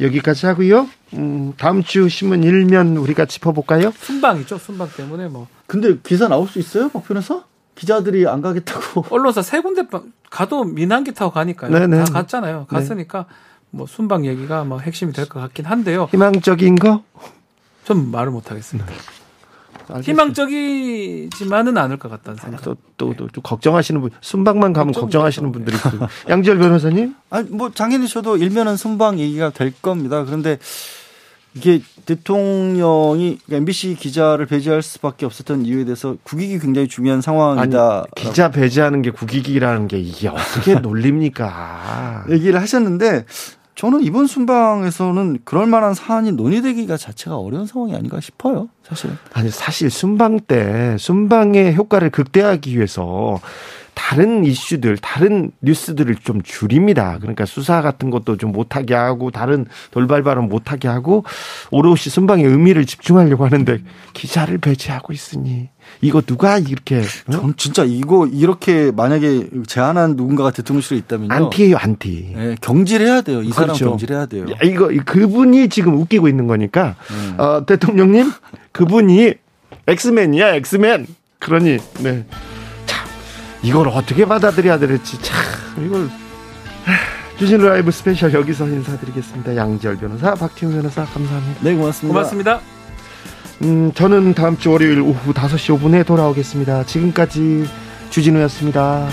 Speaker 1: 여기까지 하고요. 음, 다음 주 신문 일면 우리가 짚어볼까요?
Speaker 6: 순방이죠. 순방 때문에 뭐
Speaker 2: 근데 기사 나올 수 있어요, 박 변호사? 기자들이 안 가겠다고.
Speaker 6: 언론사 세 군데 바- 가도 민항기 타고 가니까요.
Speaker 1: 네네.
Speaker 6: 다 갔잖아요. 갔으니까 뭐 순방 얘기가 뭐 핵심이 될 것 같긴 한데요.
Speaker 1: 희망적인 거?
Speaker 6: 좀 말을 못 하겠습니다. 희망적이지만은 않을 것 같다는 생각.
Speaker 1: 또, 또, 또, 또 걱정하시는 분, 순방만 가면
Speaker 6: 좀
Speaker 1: 걱정하시는. 분들이 있어요. 양지열 변호사님?
Speaker 2: 아니 뭐 당연히 저도 일면은 순방 얘기가 될 겁니다. 그런데 이게 대통령이 MBC 기자를 배제할 수밖에 없었던 이유에 대해서 국익이 굉장히 중요한 상황이다.
Speaker 1: 기자 배제하는 게 국익이라는 게 이게 어떻게 논립니까?
Speaker 2: 얘기를 하셨는데 저는 이번 순방에서는 그럴 만한 사안이 논의되기가 자체가 어려운 상황이 아닌가 싶어요. 사실.
Speaker 1: 아니 사실 순방 때 순방의 효과를 극대화하기 위해서 다른 이슈들, 다른 뉴스들을 좀 줄입니다. 그러니까 수사 같은 것도 좀 못하게 하고 다른 돌발 발언 못하게 하고 오롯이 순방의 의미를 집중하려고 하는데 기자를 배제하고 있으니 이거 누가 이렇게 어?
Speaker 2: 전 진짜 이거 이렇게 만약에 제안한 누군가가 대통령실에 있다면요.
Speaker 1: 안티예요 안티.
Speaker 2: 예, 경질해야 돼요. 이 사람
Speaker 1: 그렇죠.
Speaker 2: 경질해야 돼요.
Speaker 1: 야, 이거 그분이 지금 웃기고 있는 거니까
Speaker 2: 음.
Speaker 1: 어, 대통령님 그분이 엑스맨이야 엑스맨 그러니 네. 참 이걸 어떻게 받아들여야 될지 참 이걸. 하, 주진우 라이브 스페셜 여기서 인사드리겠습니다. 양지열 변호사 박지훈 변호사 감사합니다.
Speaker 2: 네, 고맙습니다.
Speaker 6: 고맙습니다.
Speaker 1: 음 저는 다음 주 월요일 오후 5시 5분에 돌아오겠습니다. 지금까지 주진우였습니다